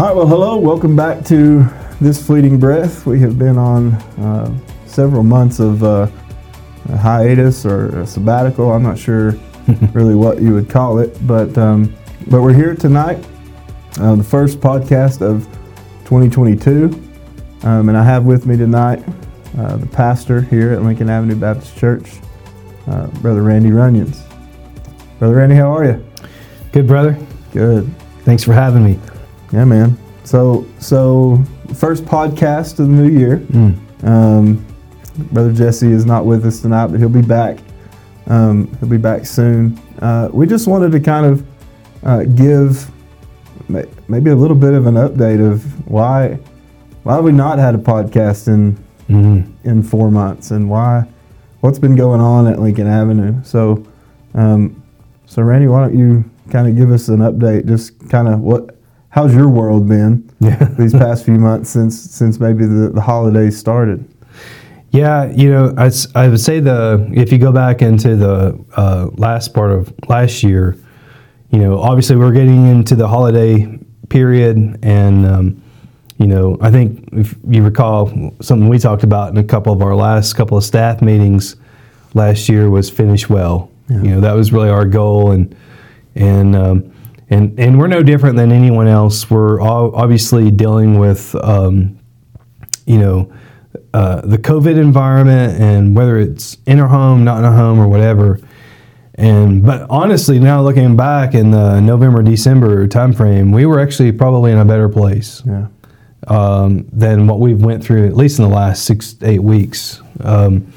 All right, well, hello. Welcome back to This Fleeting Breath. We have been on uh, several months of uh, a hiatus or a sabbatical. I'm not sure really what you would call it, but um, but we're here tonight, uh, the first podcast of 2022, um, and I have with me tonight uh, the pastor here at Lincoln Avenue Baptist Church, uh, Brother Randy Runions. Brother Randy, how are you? Good, brother. Good. Thanks for having me. Yeah, man. So, so first podcast of the new year. Mm. Um, Brother Jesse is not with us tonight, but he'll be back. Um, he'll be back soon. Uh, we just wanted to kind of uh, give may- maybe a little bit of an update of why why have we not had a podcast in Mm. in four months and why what's been going on at Lincoln Avenue. So, um, so Randy, why don't you kind of give us an update? Just kind of what how's your world been Yeah. these past few months since since maybe the, the holidays started? Yeah, you know, I, I would say the if you go back into the uh, last part of last year, you know, obviously we're getting into the holiday period, and um, you know, I think if you recall something we talked about in a couple of our last couple of staff meetings last year was finish well. Yeah. You know, that was really our goal, and and um, and and we're no different than anyone else. We're all obviously dealing with. Um, you know, uh, the COVID environment and whether it's in our home, not in our home, or whatever. And but honestly, now looking back in the November December timeframe, we were actually probably in a better place Yeah, um, than what we've went through at least in the last six eight weeks. Um,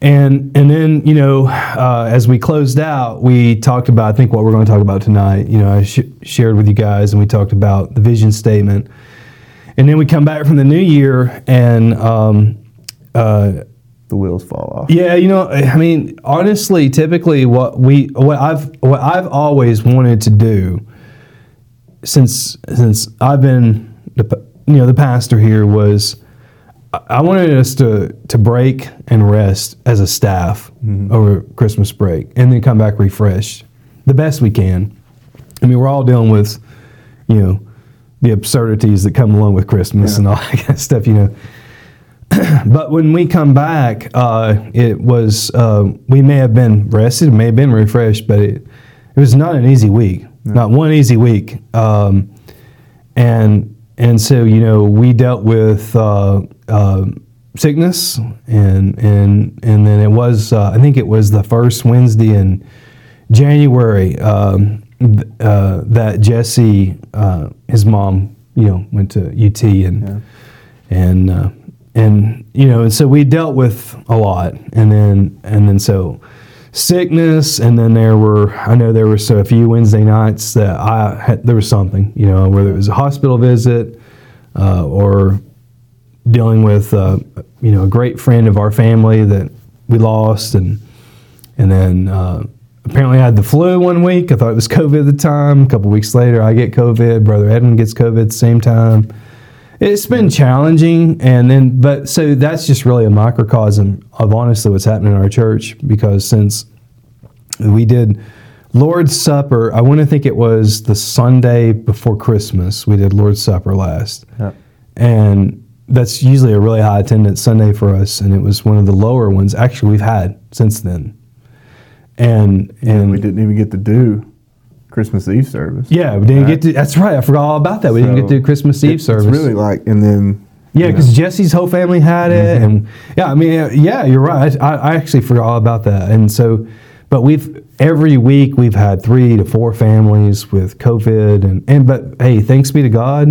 and and then you know uh, as we closed out, we talked about I think what we're going to talk about tonight. You know, I sh- shared with you guys, and we talked about the vision statement. And then we come back from the new year, and um, uh, the wheels fall off. yeah, you know, I mean, honestly, typically what we what I've what I've always wanted to do since since I've been the you know the pastor here was I- wanted us to to break and rest as a staff over Christmas break and then come back refreshed the best we can. I mean, we're all dealing with you know the absurdities that come along with Christmas Yeah. and all that kind of stuff, you know. But when we come back, uh, it was uh, we may have been rested, may have been refreshed, but it, it was not an easy week, not one easy week, um, and and so you know we dealt with uh, uh, sickness, and and and then it was uh, I think it was the first Wednesday in January um, uh, that Jesse, uh, his mom, you know, went to UT and Yeah. and uh, and you know, and so we dealt with a lot, and then and then so sickness, and then there were I know there were so a few Wednesday nights that I had there was something you know whether it was a hospital visit uh, or dealing with uh, you know a great friend of our family that we lost, and and then. Uh, Apparently, I had the flu one week. I thought it was COVID at the time. A couple weeks later, I get COVID. Brother Edmund gets COVID at the same time it's been challenging and then but so that's just really a microcosm of honestly what's happening in our church because since we did lord's supper i want to think it was the sunday before christmas we did lord's supper last Yeah. and that's usually a really high attendance sunday for us and it was one of the lower ones actually we've had since then and and And we didn't even get to do Christmas Eve service. yeah we didn't Right. get to that's right i forgot all about that we didn't get to do christmas eve It's- service It's really like, and then Yeah, because Jesse's whole family had it, and yeah, I mean, yeah, you're right. I, I actually forgot all about that, and so, but we've every week we've had three to four families with COVID, and and but hey, thanks be to God,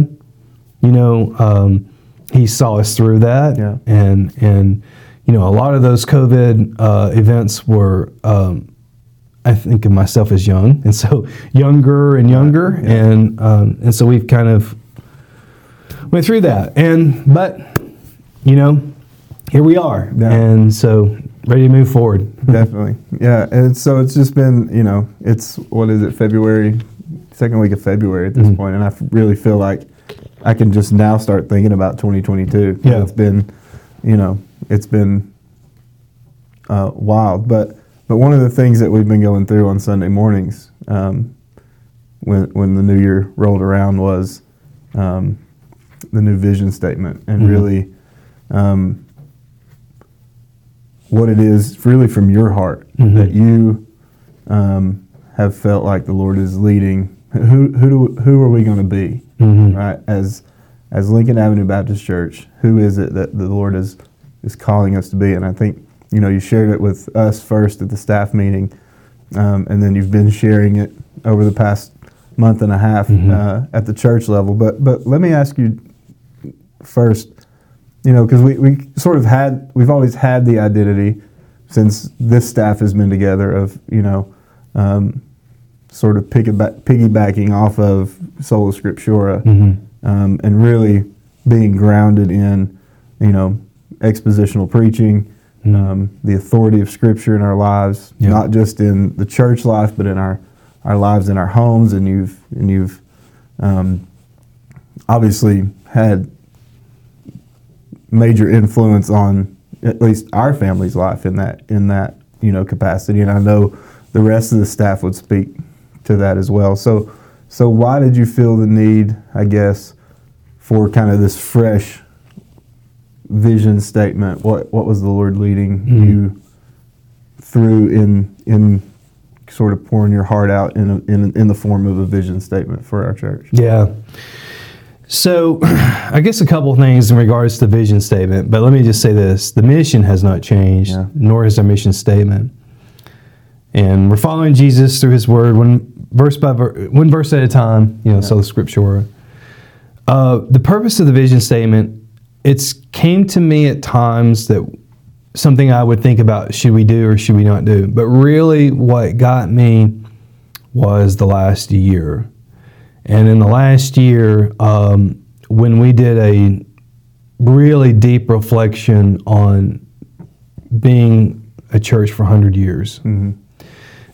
you know, um, He saw us through that, Yeah. and and you know, a lot of those COVID uh, events were. Um, I think of myself as young, and so younger and younger, and um, and so we've kind of went through that, and but you know, here we are, Yeah. and so ready to move forward. definitely, yeah. And so it's just been, you know, it's what is it, February, second week of February at this Mhm. point, and I really feel like I can just now start thinking about 2022. Yeah. it's been, you know, it's been uh, wild, but but one of the things that we've been going through on Sunday mornings, um, when when the new year rolled around, was um, the new vision statement and Mhm. really um, what it is really from your heart Mhm. that you um, have felt like the Lord is leading. Who who do, who are we going to be? Mhm. right? As as Lincoln Avenue Baptist Church, who is it that the Lord is is calling us to be? And I think you know you shared it with us first at the staff meeting, um, and then you've been sharing it over the past month and a half Mhm. uh, at the church level. But but let me ask you first, you know, because we, we sort of had we've always had the identity since this staff has been together of you know. Um, sort of piggyback, piggybacking off of sola scriptura Mhm. um, and really being grounded in, you know, expositional preaching, Mhm. um, the authority of Scripture in our lives, Yeah. not just in the church life, but in our our lives in our homes. And you've and you've um, obviously had major influence on at least our family's life in that in that you know capacity. And I know the rest of the staff would speak to that as well. So, so why did you feel the need, I guess, for kind of this fresh vision statement? What what was the Lord leading Mhm. you through in in sort of pouring your heart out in a, in in the form of a vision statement for our church? Yeah. So, I guess a couple things in regards to the vision statement, but let me just say this: the mission has not changed, Yeah. nor has our mission statement. And we're following Jesus through His Word, one verse by ver- one verse at a time. You know, so the Scripture. Uh, the purpose of the vision statement, it's came to me at times that something I would think about: should we do or should we not do? But really, what got me was the last year. And in the last year, um, when we did a really deep reflection on being a church for 100 years,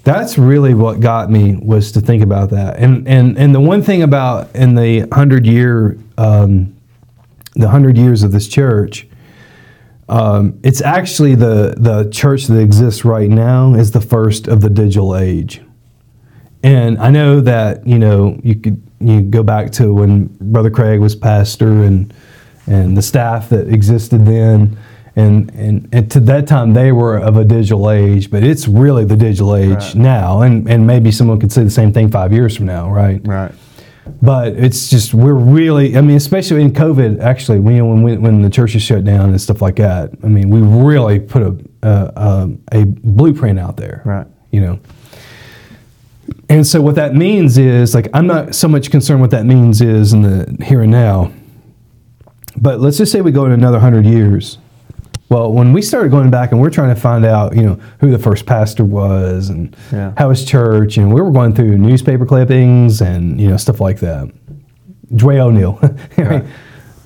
that's really what got me was to think about that. And, and, and the one thing about in the 100 year, um, the 100 years of this church, um, it's actually the, the church that exists right now is the first of the digital age. And I know that you know you could you go back to when Brother Craig was pastor and and the staff that existed then, and and, and to that time they were of a digital age, but it's really the digital age Right. now, and and maybe someone could say the same thing five years from now, right? Right. But it's just we're really I mean especially in COVID actually when when we, when the churches shut down and stuff like that I mean we really put a uh, um, a blueprint out there Right. you know and so what that means is like I'm not so much concerned what that means is in the here and now but let's just say we go in another 100 years well when we started going back and we're trying to find out you know who the first pastor was and Yeah. how his church and we were going through newspaper clippings and you know stuff like that Dwayne O'Neill Right.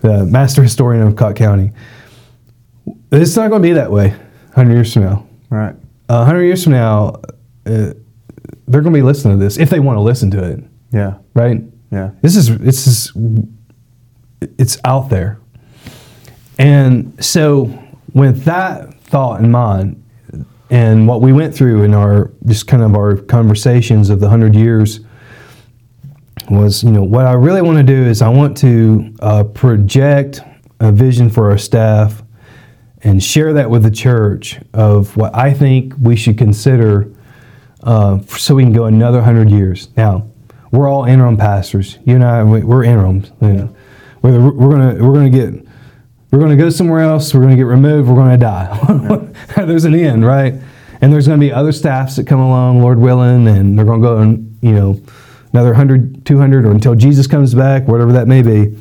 the master historian of Cocke County it's not going to be that way 100 years from now Right. a hundred years from now, uh, they're going to be listening to this if they want to listen to it, Yeah. right? Yeah. This is it's is, it's out there, and so with that thought in mind, and what we went through in our just kind of our conversations of the hundred years was, you know, what I really want to do is I want to uh, project a vision for our staff and share that with the church of what I think we should consider uh, so we can go another hundred years. Now, we're all interim pastors. You and I, we- we're interims. You know. We're we're gonna we're gonna get we're gonna go somewhere else, we're gonna get removed, we're gonna die. there's an end, right? And there's gonna be other staffs that come along, Lord willing, and they're gonna go and you know another 100, 200, or until Jesus comes back, whatever that may be.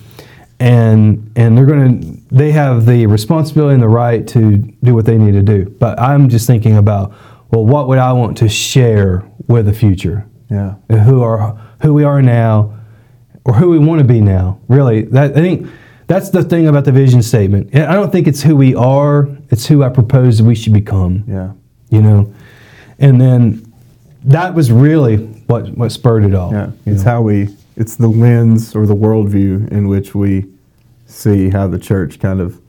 And and they're gonna they have the responsibility and the right to do what they need to do. But I'm just thinking about well, what would I want to share with the future? Yeah. and who are who we are now or who we want to be now really that i think that's the thing about the vision statement i don't think it's who we are it's who i propose we should become Yeah. you know and then that was really what what spurred it all Yeah, it's know. how we, it's the lens or the worldview in which we see how the church kind of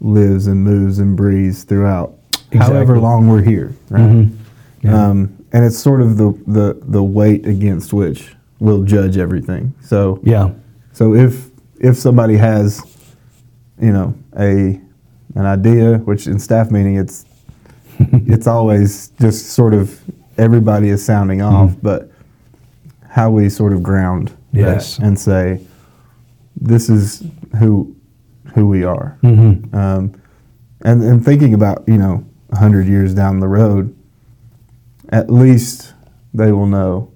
lives and moves and breathes throughout however long we're here, right? Mhm. Yeah. Um, and it's sort of the, the, the weight against which we'll judge everything. So, yeah So if if somebody has, you know, a an idea, which in staff meeting it's it's always just sort of everybody is sounding off, Mm-hmm. but how we sort of ground that Yes. and say this is who who we are. Mm-hmm. Um, and, and thinking about, you know, 100 years down the road, at least they will know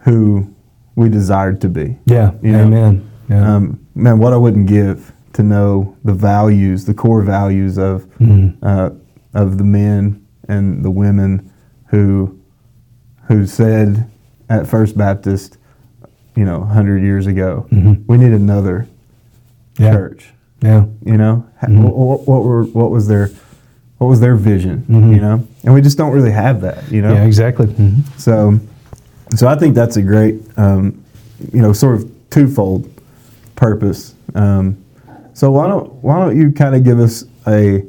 who we desired to be. Yeah. You know, Amen. Yeah. Um, man, what I wouldn't give to know the values, the core values of, Mhm. uh, of the men and the women who, who said at First Baptist, you know, 100 years ago, Mhm. we need another yeah. church. Yeah. You know, Mhm. what, what were what was their what was their vision? Mhm. You know, and we just don't really have that. You know, Yeah. Exactly. Mhm. so so I think that's a great um, you know sort of twofold purpose. Um, so why don't why don't you kind of give us a,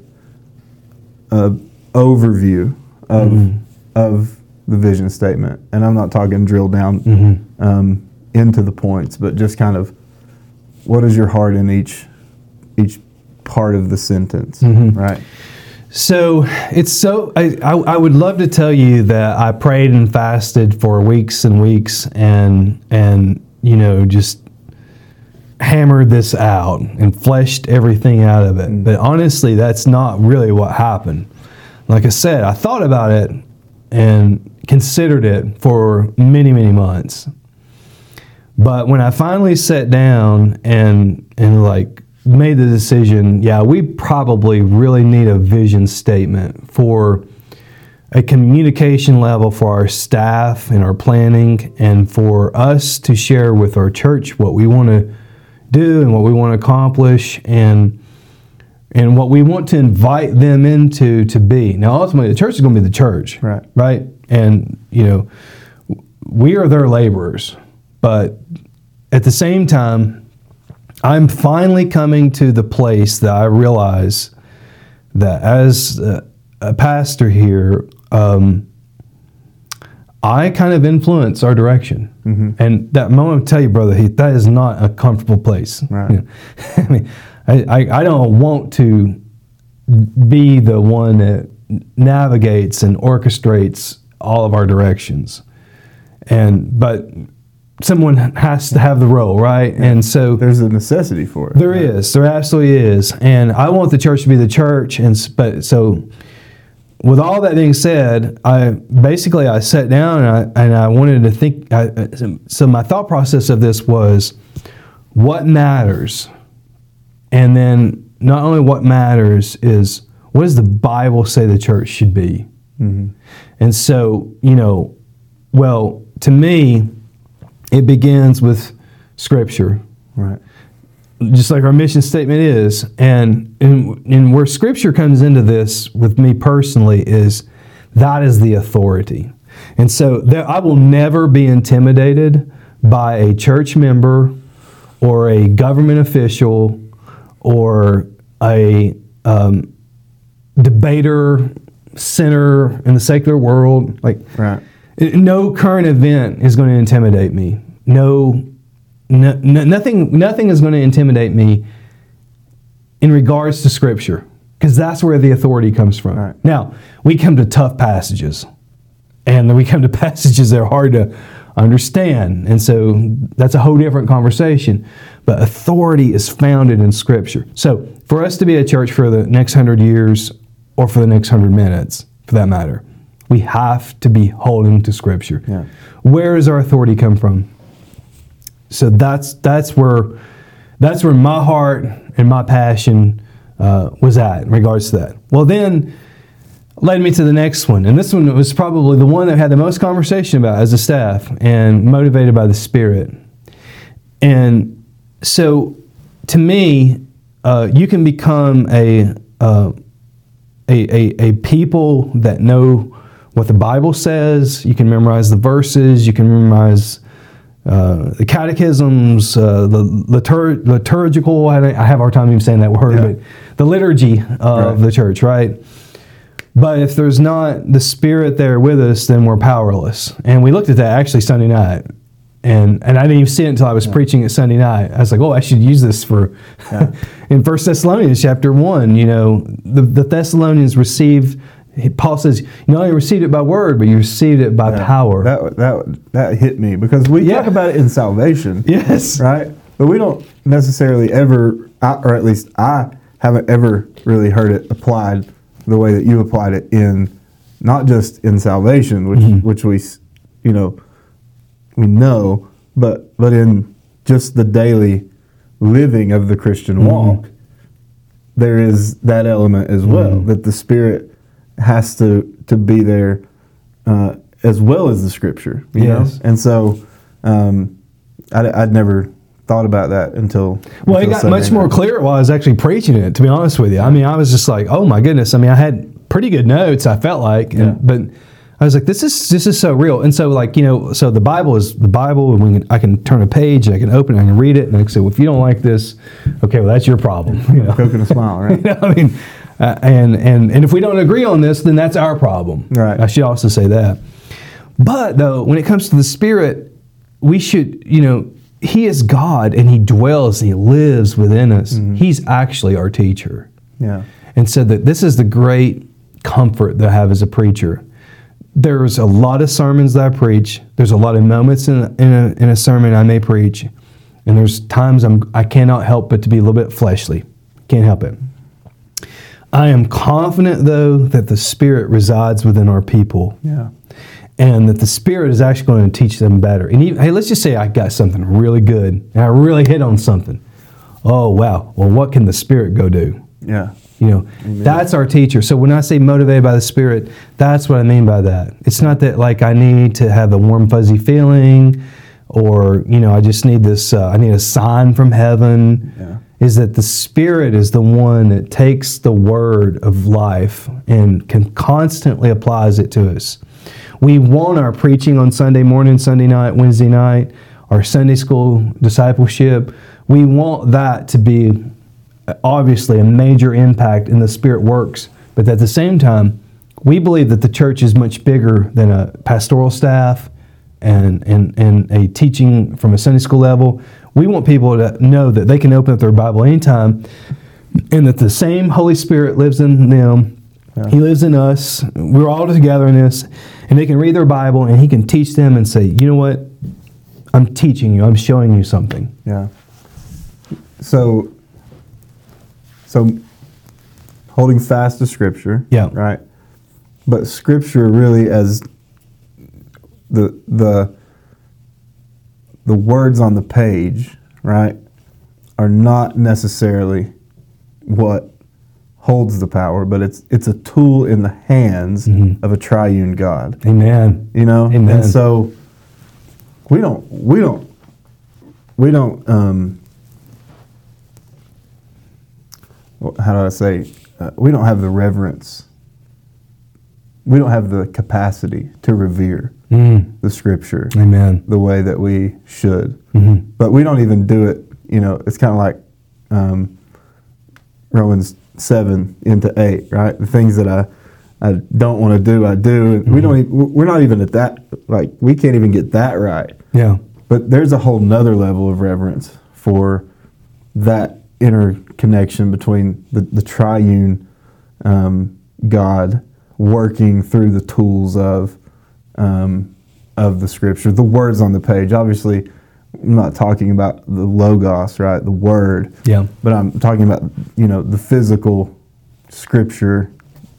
a overview of Mhm. of the vision statement, and I'm not talking drill down Mhm. um, into the points, but just kind of what is your heart in each each part of the sentence, Mhm. right? So it's so I, I I would love to tell you that I prayed and fasted for weeks and weeks and and you know just hammered this out and fleshed everything out of it. Mm. But honestly, that's not really what happened. Like I said, I thought about it and considered it for many many months. But when I finally sat down and and like made the decision, yeah, we probably really need a vision statement for a communication level for our staff and our planning and for us to share with our church what we want to do and what we want to accomplish and and what we want to invite them into to be. Now ultimately the church is going to be the church. Right. Right? And you know, we are their laborers. But at the same time, I'm finally coming to the place that I realize that as a, a pastor here, um, I kind of influence our direction. Mm-hmm. And that moment, I tell you, brother Heath, that is not a comfortable place. Right. I mean, I, I, I don't want to be the one that navigates and orchestrates all of our directions. And but someone has to have the role, right? And so There's a necessity for it. there is, there absolutely is, and I want the church to be the church. And but so, with all that being said, I basically I sat down and I and I wanted to think. I, so my thought process of this was, what matters, and then not only what matters is what does the Bible say the church should be, mm-hmm. and so you know, well to me, it begins with Scripture Right. Just like our mission statement is. And, and, and where scripture comes into this with me personally is that is the authority. And so there, I will never be intimidated by a church member or a government official or a um, debater, sinner in the secular world. Like, Right. no current event is going to intimidate me. No, no, no- nothing, nothing is going to intimidate me in regards to Scripture, because that's where the authority comes from. Right. Now, we come to tough passages, and we come to passages that are hard to understand, and so that's a whole different conversation. But authority is founded in Scripture. So, for us to be a church for the next hundred years, or for the next hundred minutes, for that matter, we have to be holding to Scripture. Yeah. Where does our authority come from? So that's that's where that's where my heart and my passion uh, was at in regards to that. Well, then led me to the next one, and this one was probably the one that I had the most conversation about as a staff and motivated by the Spirit. And so, to me, uh, you can become a, uh, a, a a people that know what the Bible says. You can memorize the verses. You can memorize uh, the catechisms, uh, the litur- liturgical. I, I have a hard time even saying that word, Yeah. but the liturgy of Right. the church, right? But if there's not the Spirit there with us, then we're powerless. And we looked at that actually Sunday night, and and I didn't even see it until I was preaching it Sunday night. I was like, oh, I should use this for in First Thessalonians chapter one. You know, the, the Thessalonians received. Paul says, you not only received it by word, but you received it by power. That that that hit me because we Yeah. talk about it in salvation, yes. right? But we don't necessarily ever, or at least I haven't ever really heard it applied the way that you applied it in not just in salvation, which Mm-hmm. which we, you know, we know, but but in just the daily living of the Christian Mm-hmm. walk, there is that element as well Mm-hmm. that the Spirit has to to be there uh, as well as the Scripture. You Yes. know, and so um, I'd, I'd never thought about that until Well, it got Sunday much more clear while I was actually preaching it. To be honest with you, I mean, I was just like, "Oh my goodness!" I mean, I had pretty good notes. I felt like, and, Yeah. but I was like, "This is this is so real." And so, like you know, so the Bible is the Bible, and we can, I can turn a page and I can open, it, I can read it, and I can say, "Well, if you don't like this, okay, well, that's your problem." You know, a smile, right? You know, I mean, uh, and and and if we don't agree on this, then that's our problem. Right. I should also say that. But though, when it comes to the Spirit, we should, you know, He is God and He dwells and He lives within us. Mm-hmm. He's actually our teacher. Yeah. And so that this is the great comfort that I have as a preacher. There's a lot of sermons that I preach. There's a lot of moments in a, in a, in a sermon I may preach, and there's times I'm I cannot help but to be a little bit fleshly. Can't help it. I am confident though that the Spirit resides within our people Yeah. and that the Spirit is actually going to teach them better. And even, hey, let's just say I got something really good and I really hit on something. Oh wow! Well, what can the Spirit go do? Yeah. You know, that's our teacher. So when I say motivated by the Spirit, that's what I mean by that. It's not that like I need to have a warm fuzzy feeling, or you know, I just need this. Uh, I need a sign from heaven. Yeah. Is that the Spirit is the one that takes the word of life and can constantly applies it to us. We want our preaching on Sunday morning, Sunday night, Wednesday night, our Sunday school discipleship. We want that to be obviously a major impact in the Spirit works. But at the same time, we believe that the church is much bigger than a pastoral staff and, and, and a teaching from a Sunday school level. We want people to know that they can open up their Bible anytime and that the same Holy Spirit lives in them. He lives in us. We're all together in this. And they can read their Bible and He can teach them and say, you know what? I'm teaching you, I'm showing you something. Yeah. So, so holding fast to Scripture. Yeah. Right. But Scripture really as the the the words on the page, right, are not necessarily what holds the power, but it's it's a tool in the hands of a triune God. Amen. You know, Amen. and so we don't we don't we don't um how do I say uh, we don't have the reverence we don't have the capacity to revere Mm. the scripture Amen. the way that we should Mhm. but we don't even do it you know it's kind of like um, Romans 7 into 8 right the things that I I don't want to do I do and we don't even, we're not even at that like we can't even get that right Yeah. but there's a whole nother level of reverence for that interconnection between the, the triune um, God working through the tools of um, of the scripture, the words on the page. Obviously, I'm not talking about the logos, right? The word. Yeah. But I'm talking about you know the physical scripture,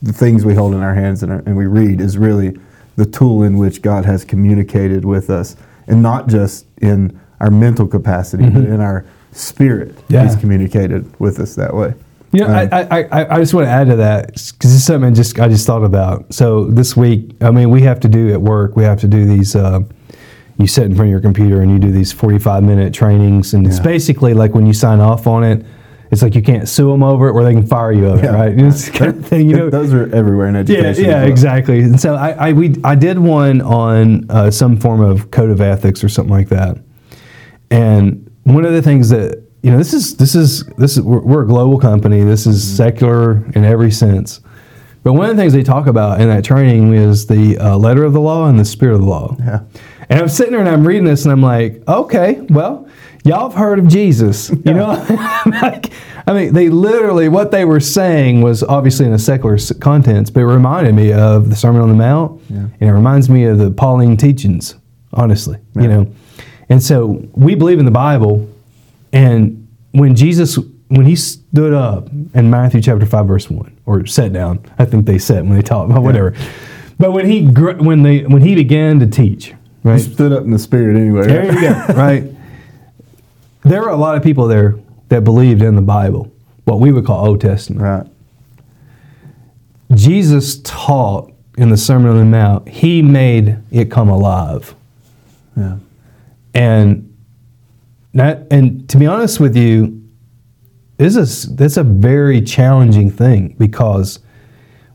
the things we hold in our hands and, our, and we read is really the tool in which God has communicated with us, and not just in our mental capacity, but in our spirit. Mm-hmm. Yeah. He's communicated with us that way. Know, Um, I, I, I, just want to add to that because this is something I just I just thought about. So this week, I mean, we have to do at work. We have to do these. Uh, you sit in front of your computer and you do these forty-five minute trainings, and it's basically like when you sign off on it, it's like you can't sue them over it, or they can fire you over Yeah. it, right? It's kind of thing, you know. those are everywhere in education. yeah, as well. exactly. And so I, I we I did one on uh, some form of code of ethics or something like that. And one of the things that you know, this is this is this is we're, we're a global company. This is Mm-hmm. secular in every sense. But one of the things they talk about in that training is the uh, letter of the law and the spirit of the law. Yeah. And I'm sitting there and I'm reading this and I'm like, okay, well, y'all have heard of Jesus. You know, like, I mean, they literally, what they were saying was obviously in a secular s- context, but it reminded me of the Sermon on the Mount. yeah. And it reminds me of the Pauline teachings, honestly, you know. And so we believe in the Bible. And when Jesus, when he stood up in Matthew chapter 5, verse 1, or sat down, I think they sat when they taught, but whatever. But when he, when they, when he began to teach, He stood up in the spirit anyway. There you go. right. There were a lot of people there that believed in the Bible, what we would call Old Testament. Right. Jesus taught in the Sermon on the Mount, he made it come alive. Yeah. And that and to be honest with you, this is that's a very challenging thing because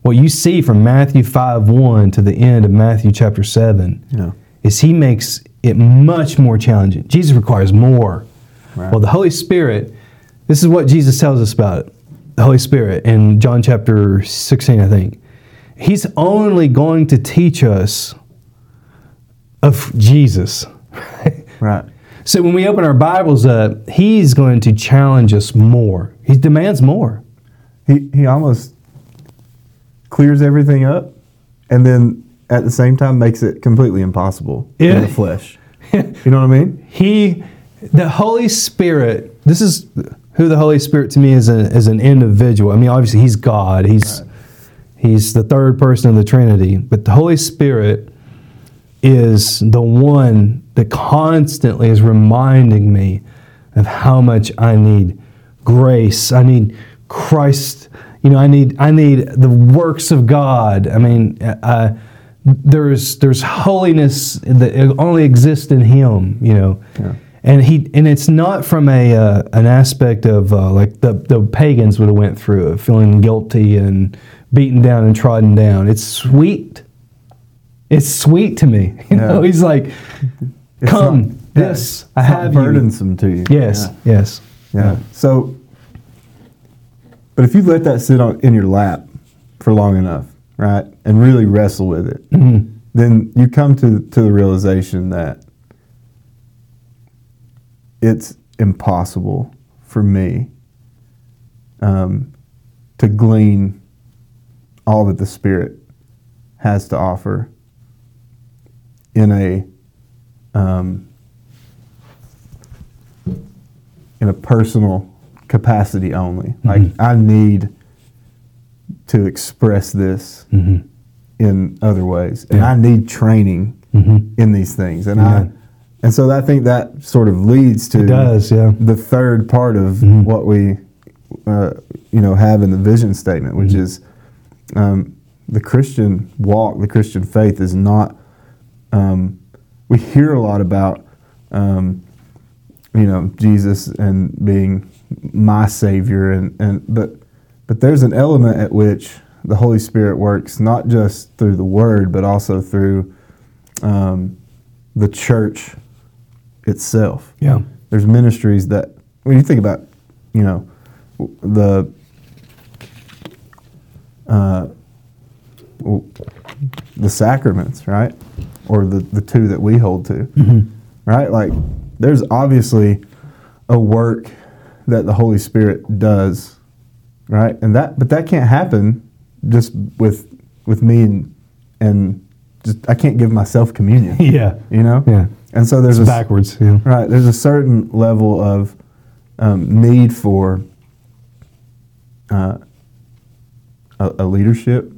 what you see from Matthew 5 1 to the end of Matthew chapter 7 Yeah. is he makes it much more challenging. Jesus requires more. Right. Well, the Holy Spirit, this is what Jesus tells us about it. The Holy Spirit in John chapter 16, I think. He's only going to teach us of Jesus. Right. So when we open our Bibles up, he's going to challenge us more. He demands more. He he almost clears everything up, and then at the same time makes it completely impossible Yeah. in the flesh. you know what I mean? He, the Holy Spirit. This is who the Holy Spirit to me is a, as an individual. I mean, obviously he's God. He's he's the third person of the Trinity. But the Holy Spirit is the one that constantly is reminding me of how much I need grace. I need Christ. You know, I need I need the works of God. I mean, uh, there's there's holiness that only exists in Him. You know, Yeah. and he and it's not from a uh, an aspect of uh, like the the pagans would have went through of feeling guilty and beaten down and trodden down. It's sweet. It's sweet to me. You know, Yeah. he's like, come, not- this I have you. burdensome to you. Yes, Yeah. yes. Yeah. So, but if you let that sit on in your lap for long enough, right, and really wrestle with it, Mm-hmm. then you come to to the realization that it's impossible for me um, to glean all that the Spirit has to offer in a um, in a personal capacity only. Like I need to express this in other ways, and Yeah. I need training Mhm. in these things, and Yeah. I and so I think that sort of leads to It does, yeah. the third part of Mhm. what we uh, you know have in the vision statement, which Mhm. is um, the Christian walk, the Christian faith is not. Um, we hear a lot about, um, you know, Jesus and being my Savior, and, and but but there's an element at which the Holy Spirit works not just through the Word, but also through um, the church itself Yeah. there's ministries that when you think about you know the uh, the sacraments right or the, the two that we hold to right like there's obviously a work that the holy spirit does right and that but that can't happen just with with me and and just i can't give myself communion Yeah. you know Yeah. and so there's It's a backwards. Yeah. Right. There's a certain level of um, need for uh, a, a leadership,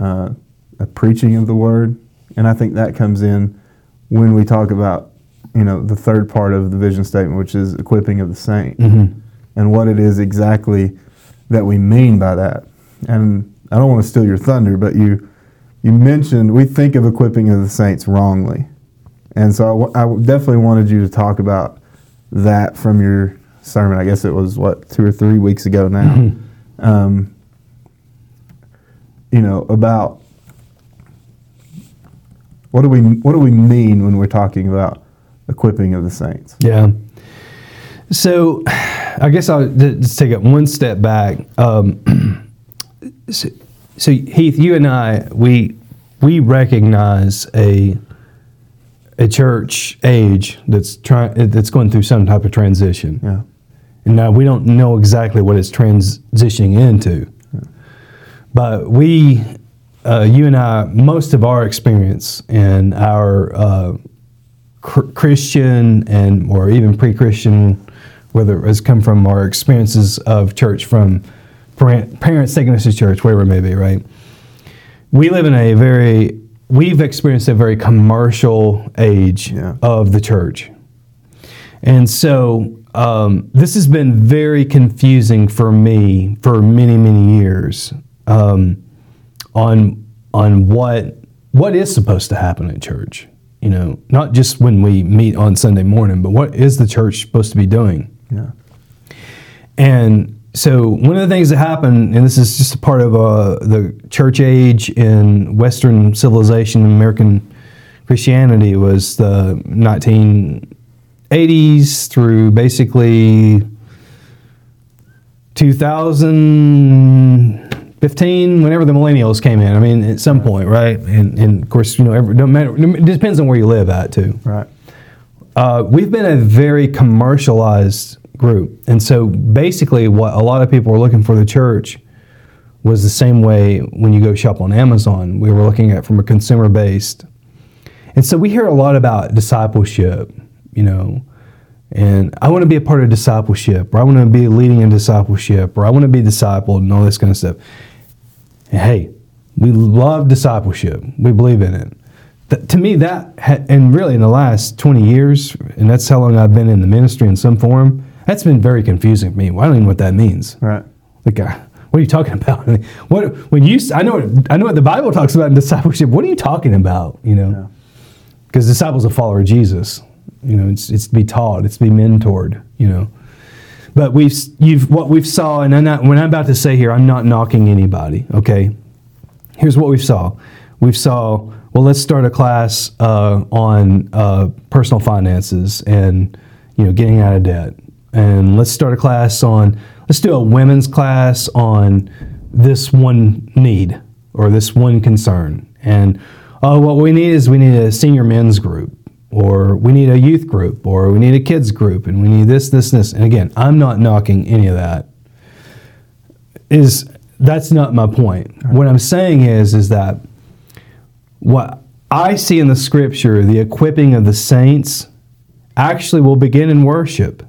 uh, a preaching of the word, and I think that comes in when we talk about you know the third part of the vision statement, which is equipping of the saint, and what it is exactly that we mean by that. And I don't want to steal your thunder, but you you mentioned we think of equipping of the saints wrongly. And so I w- I, w- definitely wanted you to talk about that from your sermon. I guess it was what two or three weeks ago now. Um, you know about what do we what do we mean when we're talking about equipping of the saints? Yeah. So, I guess I'll just take it one step back. Um, so, so, Heath, you and I, we we recognize a a church age that's trying that's going through some type of transition. Yeah. And now we don't know exactly what it's transitioning into. But we, uh, you and I, most of our experience in our uh, cr- Christian and or even pre-Christian, whether it has come from our experiences of church from parent, parents taking us to church, wherever it may be, right? We live in a very, we've experienced a very commercial age Yeah. of the church. And so um, this has been very confusing for me for many, many years um, on on what what is supposed to happen at church. You know, not just when we meet on Sunday morning, but what is the church supposed to be doing? Yeah. And so one of the things that happened, and this is just a part of uh, the church age in Western civilization, American Christianity, was the 1980s through basically 2015, whenever the millennials came in. I mean, at some point, right? And, and of course, you know, every, don't matter, it depends on where you live at too Right. uh, we've been a very commercialized group. And so basically, what a lot of people were looking for the church was the same way when you go shop on Amazon. We were looking at from a consumer based. And so we hear a lot about discipleship, you know, and I want to be a part of discipleship, or I want to be leading in discipleship, or I want to be discipled, and all this kind of stuff. And hey, we love discipleship. We believe in it. Th- to me, that ha- and really in the last twenty years, and that's how long I've been in the ministry in some form. That's been very confusing to me. I don't even know what that means. Right. Like, uh, what are you talking about? what when you? I know. what- I know what the Bible talks about in discipleship. What are you talking about? You know, Yeah. because disciples are follower of Jesus. You know, it's it's to be taught, it's to be mentored. You know, but we've you've what we've saw, and I'm not, when I'm about to say here, I'm not knocking anybody. Okay, here's what we saw. We saw well, let's start a class uh, on uh, personal finances and you know getting out of debt, and let's start a class on let's do a women's class on this one need or this one concern, and oh, what we need is we need a senior men's group. Or we need a youth group, or we need a kids group, and we need this, this, this. And again, I'm not knocking any of that is that's not my point. What I'm saying is is that what I see in the scripture, the equipping of the saints actually will begin in worship.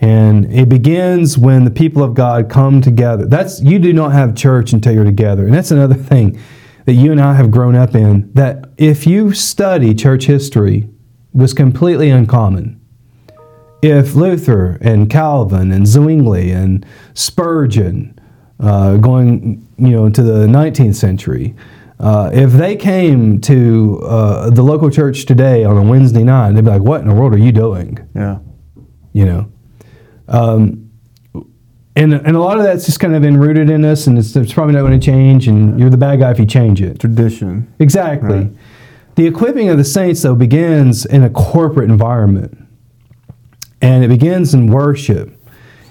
And it begins when the people of God come together. That's you do not have church until you're together. And that's another thing that you and I have grown up in that if you study church history was completely uncommon if Luther and Calvin and Zwingli and Spurgeon, uh, going you know to the 19th century, uh, if they came to uh, the local church today on a Wednesday night, they'd be like, "What in the world are you doing?" Yeah. You know, um, and and a lot of that's just kind of been rooted in us, and it's, it's probably not going to change. And you're the bad guy if you change it. Tradition. Exactly. Right. The equipping of the saints, though, begins in a corporate environment. And it begins in worship.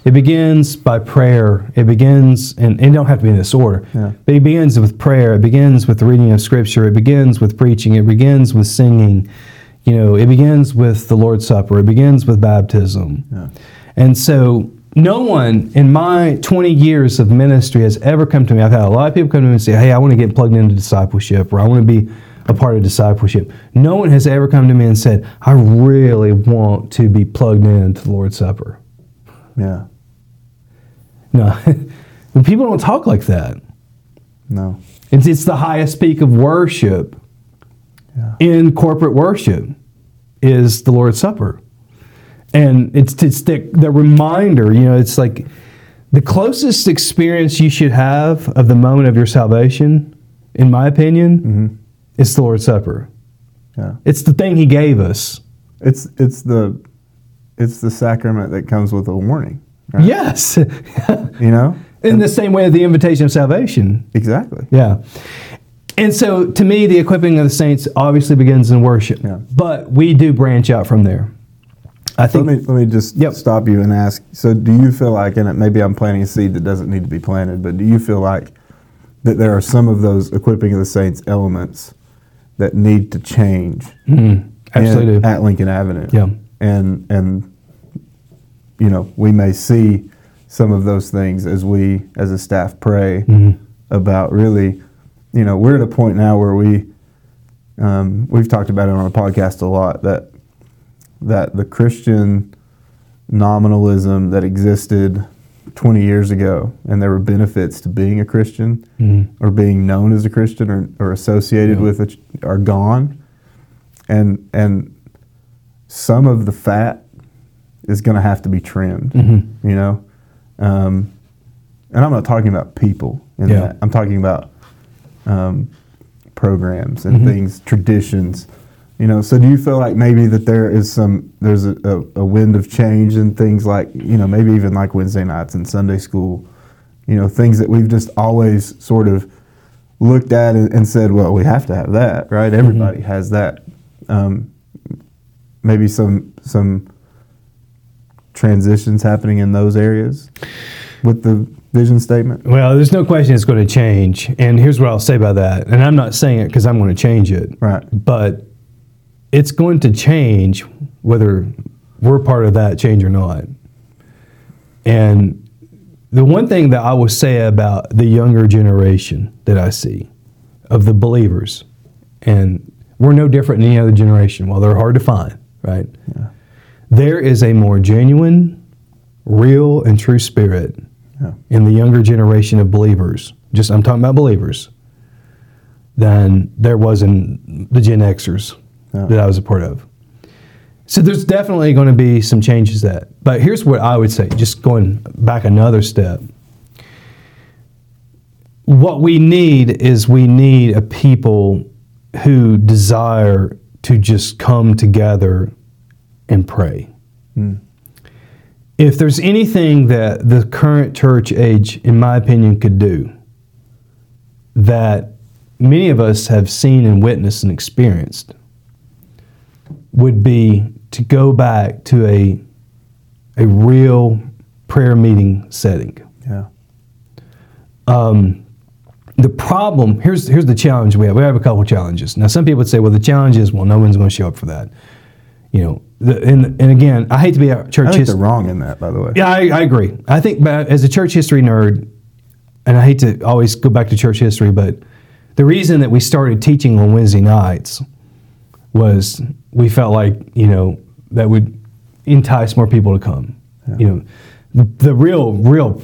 It begins by prayer. It begins, and it don't have to be in this order, Yeah. but it begins with prayer. It begins with the reading of Scripture. It begins with preaching. It begins with singing. You know, it begins with the Lord's Supper. It begins with baptism. Yeah. And so, no one in my 20 years of ministry has ever come to me. I've had a lot of people come to me and say, Hey, I want to get plugged into discipleship, or I want to be a part of discipleship. No one has ever come to me and said, I really want to be plugged into the Lord's Supper. Yeah. No, people don't talk like that. No. It's, it's the highest peak of worship Yeah. in corporate worship is the Lord's Supper. And it's, it's the, the reminder, you know, it's like the closest experience you should have of the moment of your salvation, in my opinion, Mm-hmm. is the Lord's Supper. Yeah. It's the thing He gave us. It's it's the it's the sacrament that comes with a warning. right? Yes. You know. in the same way of the invitation of salvation. Exactly. Yeah. And so to me, the equipping of the saints obviously begins in worship. Yeah. But we do branch out from there. I think let me let me just Yep. stop you and ask. So, do you feel like, and maybe I'm planting a seed that doesn't need to be planted, but do you feel like that there are some of those equipping of the saints elements that need to change Absolutely. in- at Lincoln Avenue. Yeah. and and you know we may see some of those things as we as a staff pray Mm-hmm. about really you know we're at a point now where we um, we've talked about it on the podcast a lot that that the Christian nominalism that existed 20 years ago and there were benefits to being a Christian Mm-hmm. or being known as a Christian or, or associated Yeah. with it are gone and and some of the fat is going to have to be trimmed Mm-hmm. you know um, and I'm not talking about people in Yeah. that I'm talking about um, programs and Mhm. things traditions you know so do you feel like maybe that there is some there's a, a, wind of change in things like you know maybe even like Wednesday nights and Sunday school you know things that we've just always sort of looked at and, and said well we have to have that right everybody has that um, maybe some some transitions happening in those areas with the vision statement Well, there's no question it's going to change. And here's what I'll say about that. And I'm not saying it because I'm going to change it. Right. But it's going to change whether we're part of that change or not. And the one thing that I will say about the younger generation that I see of the believers, and we're no different than any other generation. While they're hard to find, right? Yeah. There is a more genuine, real, and true spirit Yeah. in the younger generation of believers, just I'm talking about believers, than there was in the Gen Xers Yeah. that I was a part of. So there's definitely going to be some changes that. But here's what I would say, just going back another step. What we need is we need a people who desire to just come together and pray hmm. if there's anything that the current church age, in my opinion, could do that many of us have seen and witnessed and experienced, would be to go back to a, a real prayer meeting setting. Yeah. Um, the problem here's here's the challenge we have. We have a couple challenges. Now, some people would say, well, the challenge is, well, no one's going to show up for that. You know, the, and and again, I hate to be a church I think his- they're wrong in that, by the way. yeah, I, I agree. I think but as a church history nerd, and I hate to always go back to church history, but the reason that we started teaching on Wednesday nights was we felt like, you know, that would entice more people to come. You know, the, the real, real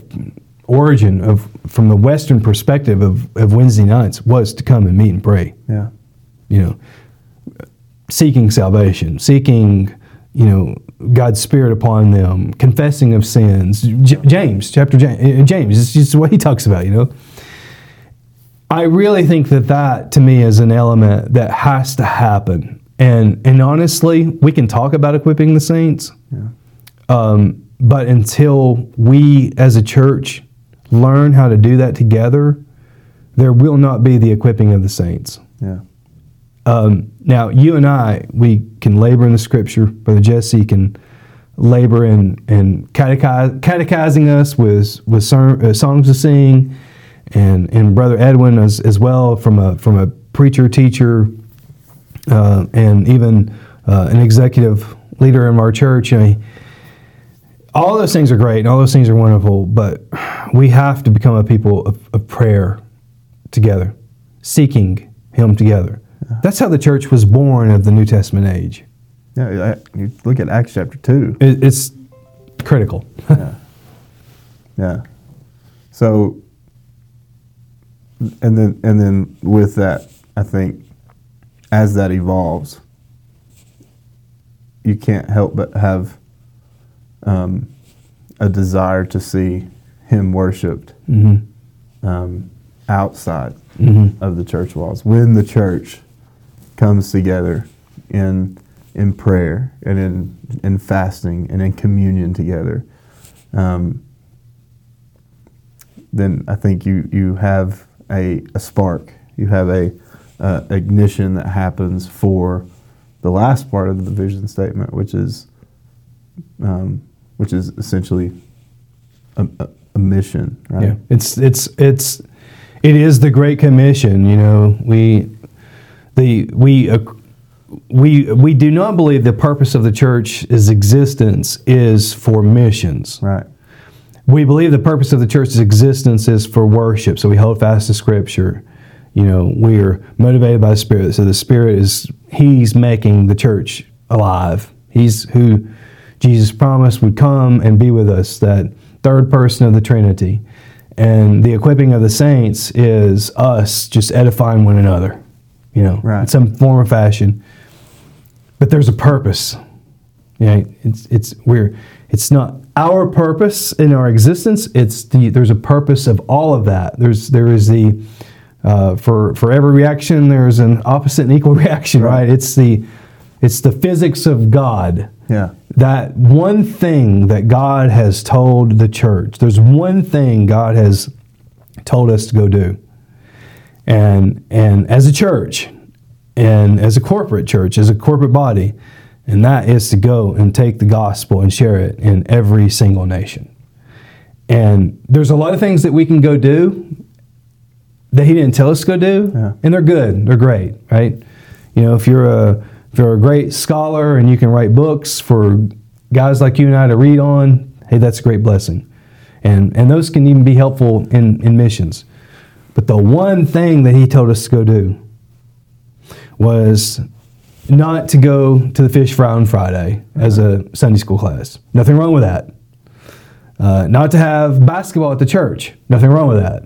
origin of, from the Western perspective of, of Wednesday nights was to come and meet and pray Yeah. you know, seeking salvation, seeking, you know, God's Spirit upon them, confessing of sins. J- James, chapter James, eh, James, it's just what he talks about, you know. I really think that that to me is an element that has to happen. And, and honestly, we can talk about equipping the saints, Yeah. um, but until we as a church learn how to do that together, there will not be the equipping of the saints. Yeah. Um, now, you and I, we can labor in the scripture. Brother Jesse can labor in, in catechize, catechizing us with, with ser- uh, songs to sing, and, and Brother Edwin as, as well from a, from a preacher, teacher, uh, and even uh, an executive leader in our church. You know, all those things are great and all those things are wonderful, but we have to become a people of, of prayer together, seeking Him together. That's how the church was born of the New Testament age. Yeah. You look at Acts chapter 2. It, it's critical. yeah. Yeah. So, and then and then with that, I think as that evolves, you can't help but have um, a desire to see him worshipped hmm um, outside hmm of the church walls. When the church comes together in in prayer and in in fasting and in communion together, um, then I think you you have a, a spark. You have a uh, ignition that happens for the last part of the vision statement, which is um, which is essentially a, a, a mission, right? Yeah, it's it's it's it is the Great Commission. You know, we the we uh, we we do not believe the purpose of the church's existence is for missions. Right. We believe the purpose of the church's existence is for worship. So we hold fast to Scripture. You know, we are motivated by the Spirit. So the Spirit is He's making the church alive. He's who Jesus promised would come and be with us. That third person of the Trinity. And the equipping of the saints is us just edifying one another, you know, Right. in some form or fashion. But there's a purpose. Yeah, it's it's we're it's not our purpose in our existence. It's the there's a purpose of all of that. There's there is the uh, for for every reaction there's an opposite and equal reaction, Right. right? It's the it's the physics of God Yeah. that one thing that God has told the church, there's one thing God has told us to go do. And and as a church, and as a corporate church, as a corporate body, and that is to go and take the gospel and share it in every single nation. And there's a lot of things that we can go do that he didn't tell us to go do, Yeah. and they're good, they're great, right? You know, if you're a if you're a great scholar and you can write books for guys like you and I to read on, hey, that's a great blessing, and and those can even be helpful in in missions. But the one thing that he told us to go do was not to go to the fish fry on Friday as a Sunday school class. Nothing wrong with that. Uh, not to have basketball at the church. Nothing wrong with that.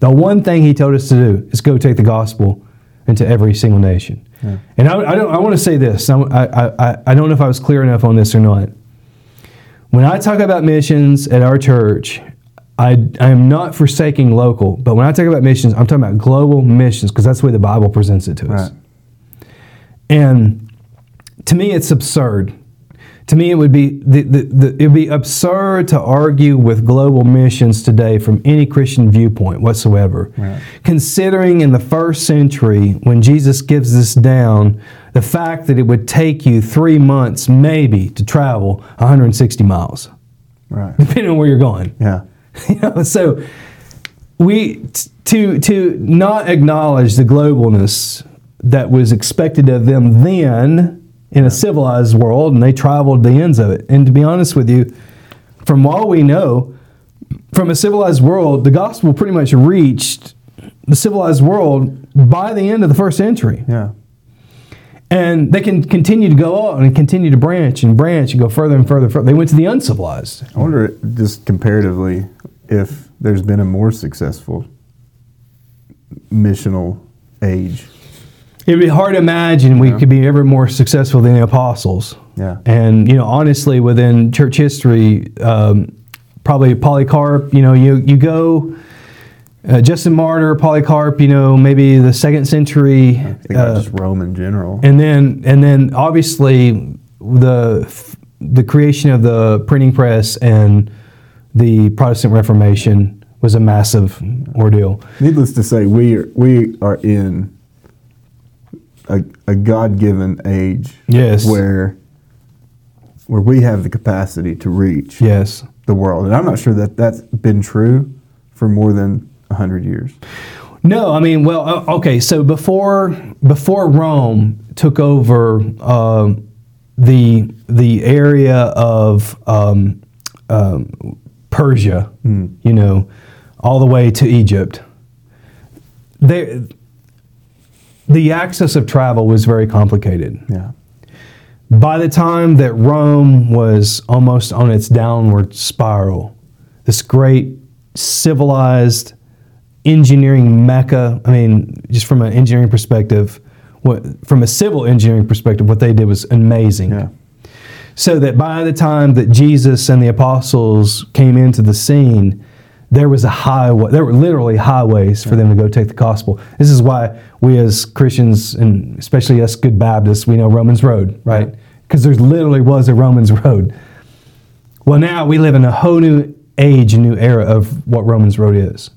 The one thing he told us to do is go take the gospel into every single nation. And I, I, don't, I want to say this. I, I, I, I don't know if I was clear enough on this or not. When I talk about missions at our church, I, I am not forsaking local, but when I talk about missions, I'm talking about global missions because that's the way the Bible presents it to us. Right. And to me, it's absurd. To me, it would be the, the, the, it would be absurd to argue with global missions today from any Christian viewpoint whatsoever. Right. Considering in the first century, when Jesus gives this down, the fact that it would take you three months maybe to travel 160 miles, Right. depending on where you're going. Yeah. you know, so we t- to to not acknowledge the globalness that was expected of them then in a civilized world, and they traveled the ends of it. And to be honest with you, from all we know, from a civilized world, the gospel pretty much reached the civilized world by the end of the first century. Yeah. And they can continue to go on and continue to branch and branch and go further and further. further. They went to the uncivilized. I wonder, just comparatively, if there's been a more successful missional age. It'd be hard to imagine we could be ever more successful than the apostles. Yeah. And you know, honestly, within church history, um, probably Polycarp. You know, you you go. Uh, Justin Martyr, Polycarp, you know, maybe the second century, I think uh, just Rome in general. and then and then obviously the the creation of the printing press and the Protestant Reformation was a massive ordeal. Needless to say, we are, we are in a, a God-given age. Yes. Where where we have the capacity to reach Yes. the world, and I'm not sure that that's been true for more than hundred years. No, I mean, well, uh, okay. So before before Rome took over uh, the the area of um, um, Persia, you know, all the way to Egypt, there the access of travel was very complicated. Yeah. By the time that Rome was almost on its downward spiral, this great civilized engineering mecca, I mean, just from an engineering perspective, what, from a civil engineering perspective, what they did was amazing. Yeah. So that by the time that Jesus and the apostles came into the scene, there was a highway. There were literally highways for them to go take the gospel. This is why we as Christians, and especially us good Baptists, we know Romans Road, right? Because there literally was a Romans Road. Well, now we live in a whole new age, a new era of what Romans Road is.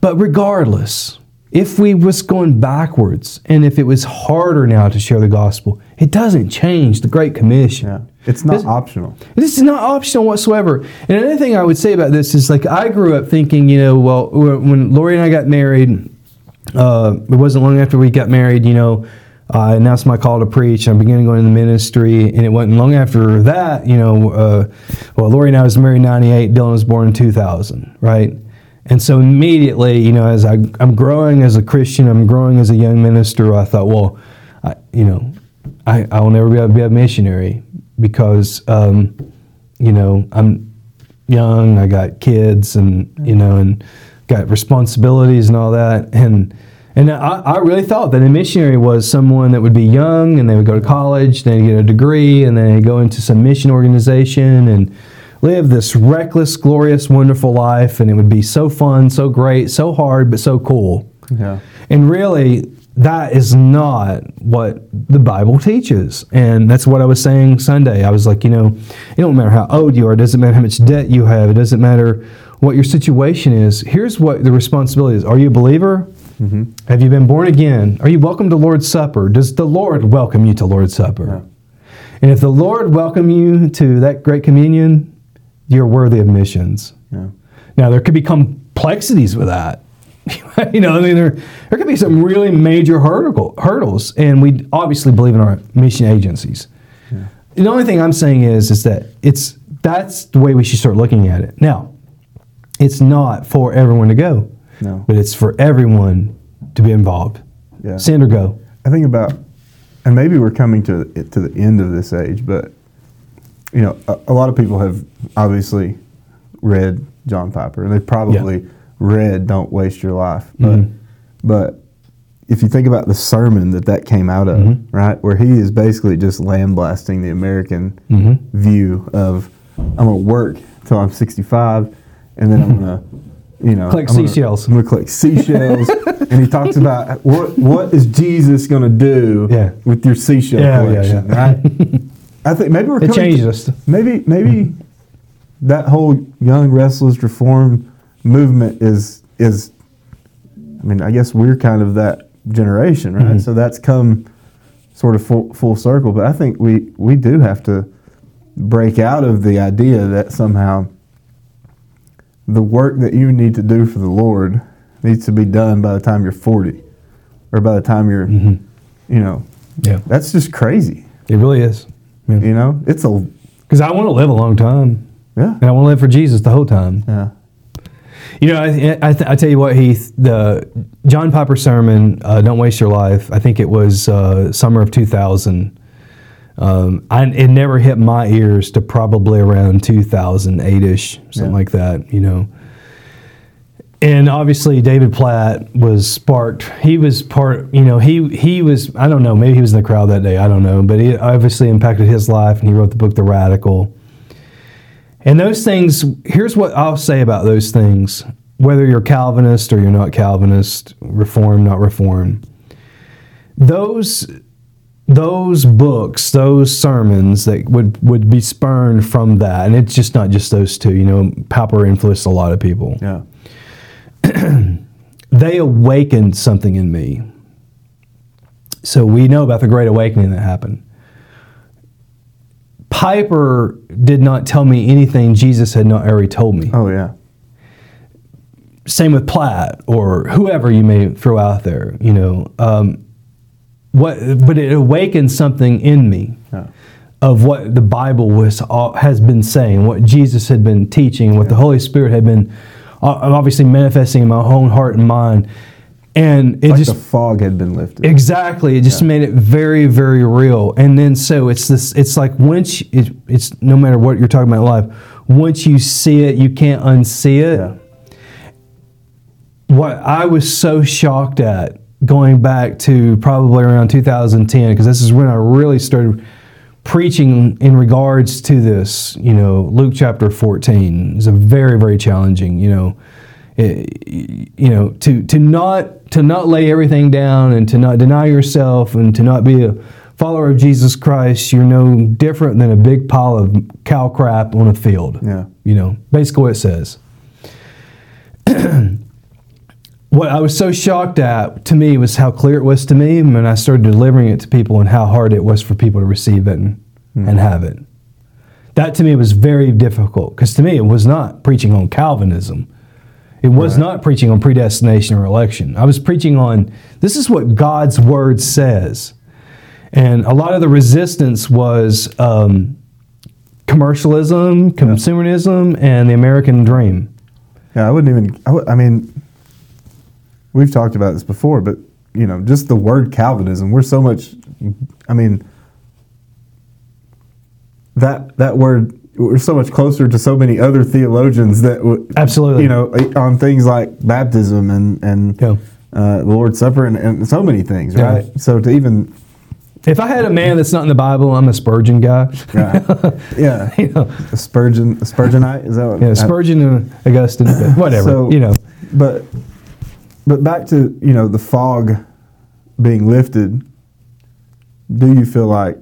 But regardless, if we was going backwards and if it was harder now to share the gospel, it doesn't change the Great Commission. Yeah. It's not This- optional. This is not optional whatsoever. And another thing I would say about this is like I grew up thinking, you know, well, when Lori and I got married, uh, it wasn't long after we got married, you know, I announced my call to preach. I began going into the ministry, and it wasn't long after that, you know. Uh, well, Lori and I was married in '98. Dylan was born in 2000, right? And so immediately, you know, as I, I'm growing as a Christian, I'm growing as a young minister. I thought, well, I, you know, I, I will never be able to be a missionary because, um, you know, I'm young. I got kids, and you know, and got responsibilities and all that, and and I, I really thought that a missionary was someone that would be young and they would go to college, then get a degree, and then they go into some mission organization and live this reckless, glorious, wonderful life. And it would be so fun, so great, so hard, but so cool. Yeah. And really, that is not what the Bible teaches. And that's what I was saying Sunday. I was like, you know, it don't matter how old you are, it doesn't matter how much debt you have, it doesn't matter what your situation is. Here's what the responsibility is Are you a believer? Mm-hmm. Have you been born again? Are you welcome to Lord's Supper? Does the Lord welcome you to Lord's Supper? Yeah. And if the Lord welcome you to that great communion, you're worthy of missions. Yeah. Now there could be complexities with that. you know, I mean, there there could be some really major hurdle, hurdles, and we obviously believe in our mission agencies. The only thing I'm saying is, is that it's that's the way we should start looking at it. Now, it's not for everyone to go, No. but it's for everyone to be involved. Yeah. Send or go. I think about, and maybe we're coming to to the end of this age, but you know, a, a lot of people have obviously read John Piper, and they've probably read "Don't Waste Your Life," but Mhm. but if you think about the sermon that that came out of, Mhm. right, where he is basically just lambasting the American Mhm. view of I'm gonna work till I'm 65, and then I'm gonna, you know, Collect I'm gonna- seashells. I'm gonna collect seashells, and he talks about what what is Jesus gonna do Yeah. with your seashell Yeah, collection, yeah. right? I think maybe we're It coming changes us. Maybe maybe that whole young restless reform movement is is. I mean, I guess we're kind of that generation, right? Mhm. So that's come sort of full, full circle. But I think we we do have to break out of the idea that somehow the work that you need to do for the Lord needs to be done by the time you're 40 or by the time you're, Mhm. you know, Yeah, that's just crazy. it really is. You know, it's a, Because I want to live a long time, yeah, and I want to live for Jesus the whole time. yeah, You know, I, I, I tell you what, Heath, the John Piper sermon, uh, "Don't Waste Your Life." I think it was uh, summer of 2000. Um, I, it never hit my ears to probably around 2008 ish, something Yeah. like that. You know, and obviously David Platt was sparked. He was part. You know, he he was. I don't know. Maybe he was in the crowd that day. I don't know, but he obviously impacted his life, and he wrote the book The Radical. And those things, here's what I'll say about those things, whether you're Calvinist or you're not Calvinist, Reformed, not Reformed. Those those books, those sermons that would, would be spurned from that, and it's just not just those two, you know, Piper influenced a lot of people. yeah, They awakened something in me. So we know about the Great Awakening that happened. Piper did not tell me anything Jesus had not already told me. oh yeah, same with Platt or whoever you may throw out there, you know. Um, what, but it awakened something in me yeah, of what the Bible was uh, has been saying, what Jesus had been teaching, what the Holy Spirit had been uh, obviously manifesting in my own heart and mind, and it like just the fog had been lifted. Exactly. It just made it very, very real. And then so it's this. It's like once you- it, it's no matter what you're talking about in life. Once you see it, you can't unsee it. yeah, What I was so shocked at going back to probably around 2010 because this is when I really started preaching in regards to this. You know, Luke chapter 14 is a very, very challenging. You know. It- you know to to not to not lay everything down and to not deny yourself and to not be a follower of Jesus Christ you're no different than a big pile of cow crap on a field. Yeah, you know basically what it says. What I was so shocked at to me was how clear it was to me when I started delivering it to people and how hard it was for people to receive it and, hmm. and have it. That to me was very difficult because to me it was not preaching on Calvinism it was Right. not preaching on predestination or election. I was preaching on this is what God's word says. and a lot of the resistance was um, commercialism, consumerism, and the American dream. Yeah, I wouldn't even. I, w- I mean, we've talked about this before, but you know, just the word Calvinism. We're so much. I mean, that that word. We're so much closer to so many other theologians that w- Absolutely. you know on things like baptism and and Yeah. uh, the Lord's Supper and, and so many things, Yeah. right? So to even If I had a man that's not in the Bible, I'm a Spurgeon guy. yeah, yeah, you know, a Spurgeon, a Spurgeonite is that what? yeah, Spurgeon and Augustine, whatever. So- you know, But but back to you know the fog being lifted. Do you feel like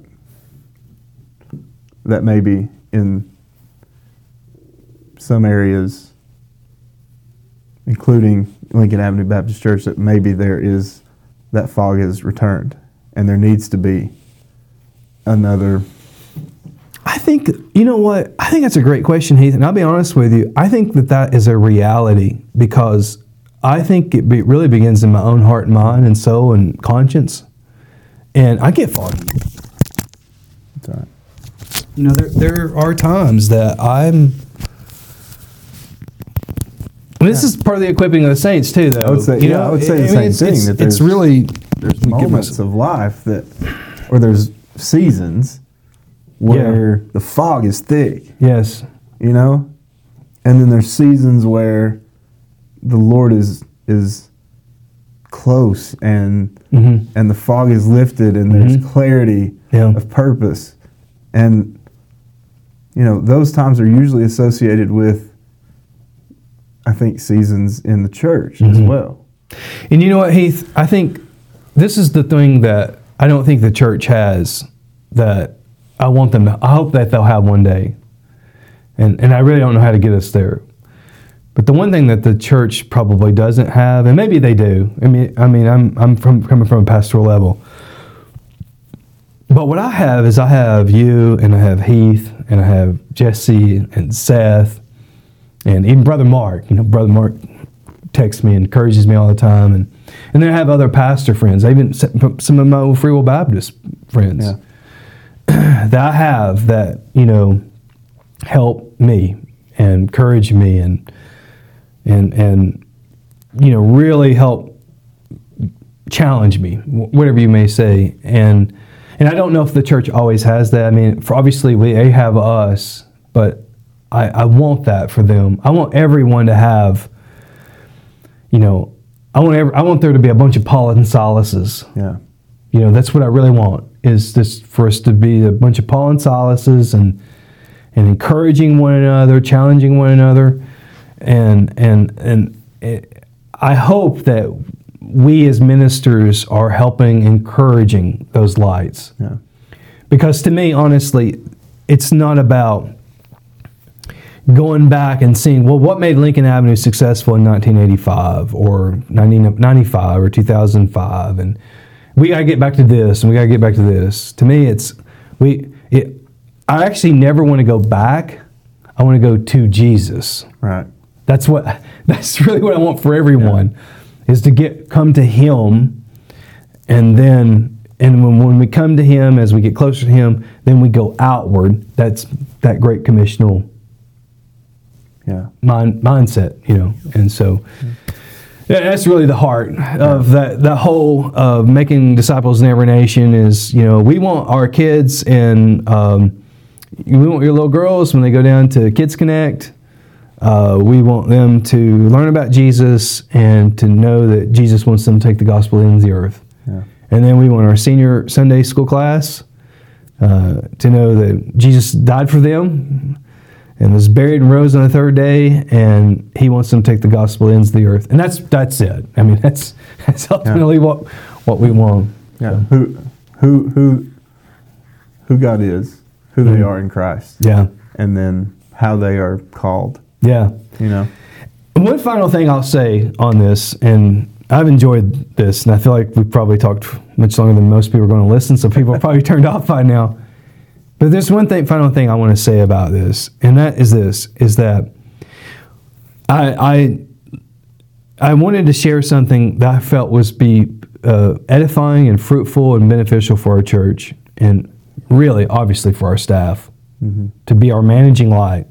that maybe in some areas, including Lincoln Avenue Baptist Church, that maybe there is that fog has returned, and there needs to be another. I think you know what. I think that's a great question, Heath. And I'll be honest with you. I think that that is a reality because I think it be, really begins in my own heart and mind and soul and conscience. And I get foggy. Sorry. You know, there there are times that I'm. And this is part of the equipping of the saints too, though. I would say- You yeah, I would say the mean, same it's, thing, It's, that it's there's- really there's give moments us- of life that, or there's seasons where the fog is thick, yes, you know, and then there's seasons where the Lord is is close and Mhm. and the fog is lifted and there's Mhm. clarity Yeah. of purpose, and you know those times are usually associated with, I think, seasons in the church as Mhm. well. And you know what, Heath? I think this is the thing that I don't think the church has that I want them to, I hope that they'll have one day. And, and I really don't know how to get us there. But the one thing that the church probably doesn't have, and maybe they do, I mean, I mean, I'm, I'm from, coming from a pastoral level. But what I have is I have you, and I have Heath, and I have Jesse, and Seth, and even Brother Mark. You know, Brother Mark texts me and encourages me all the time, and and then I have other pastor friends. I even some of my old Free Will Baptist friends Yeah. that I have that you know help me and encourage me and and and you know really help challenge me, whatever you may say, and and I don't know if the church always has that. I mean, for obviously we they have us, but I, I want that for them. I want everyone to have, you know, I want every, I want there to be a bunch of Paul and Silases. Yeah. You know, that's what I really want is this for us to be a bunch of Paul and Silases and and encouraging one another, challenging one another, and and and it, I hope that we as ministers are helping encouraging those lights. Yeah. because to me honestly it's not about going back and seeing well what made lincoln avenue successful in 1985 or 1995 or 2005 and we got to get back to this and we got to get back to this. To me it's we it, i actually never want to go back. I want to go to jesus. Right. that's what that's really what I want for everyone is to get come to him and then and when, when we come to him as we get closer to him then we go outward that's that great commissional Yeah. mind, mindset you know and so yeah, that's really the heart of that that whole of making disciples in every nation is you know we want our kids and um, we want your little girls when they go down to Kids Connect uh, we want them to learn about Jesus and to know that Jesus wants them to take the gospel into the earth. Yeah. And then we want our senior Sunday school class uh, to know that Jesus died for them and was buried and rose on the third day, and He wants them to take the gospel into the earth. And that's that's it. I mean, that's that's ultimately what what we want. Yeah. Who, who, who, who God is, who they Mhm. are in Christ, Yeah, and then how they are called. Yeah. You know. And One final thing I'll say on this, and I've enjoyed this, and I feel like we've probably talked much longer than most people are going to listen, so people are probably turned off by now. But there's one thing, final thing I want to say about this, and that is this: is that I I I wanted to share something that I felt was be uh, edifying and fruitful and beneficial for our church, and really, obviously, for our staff to be our managing light.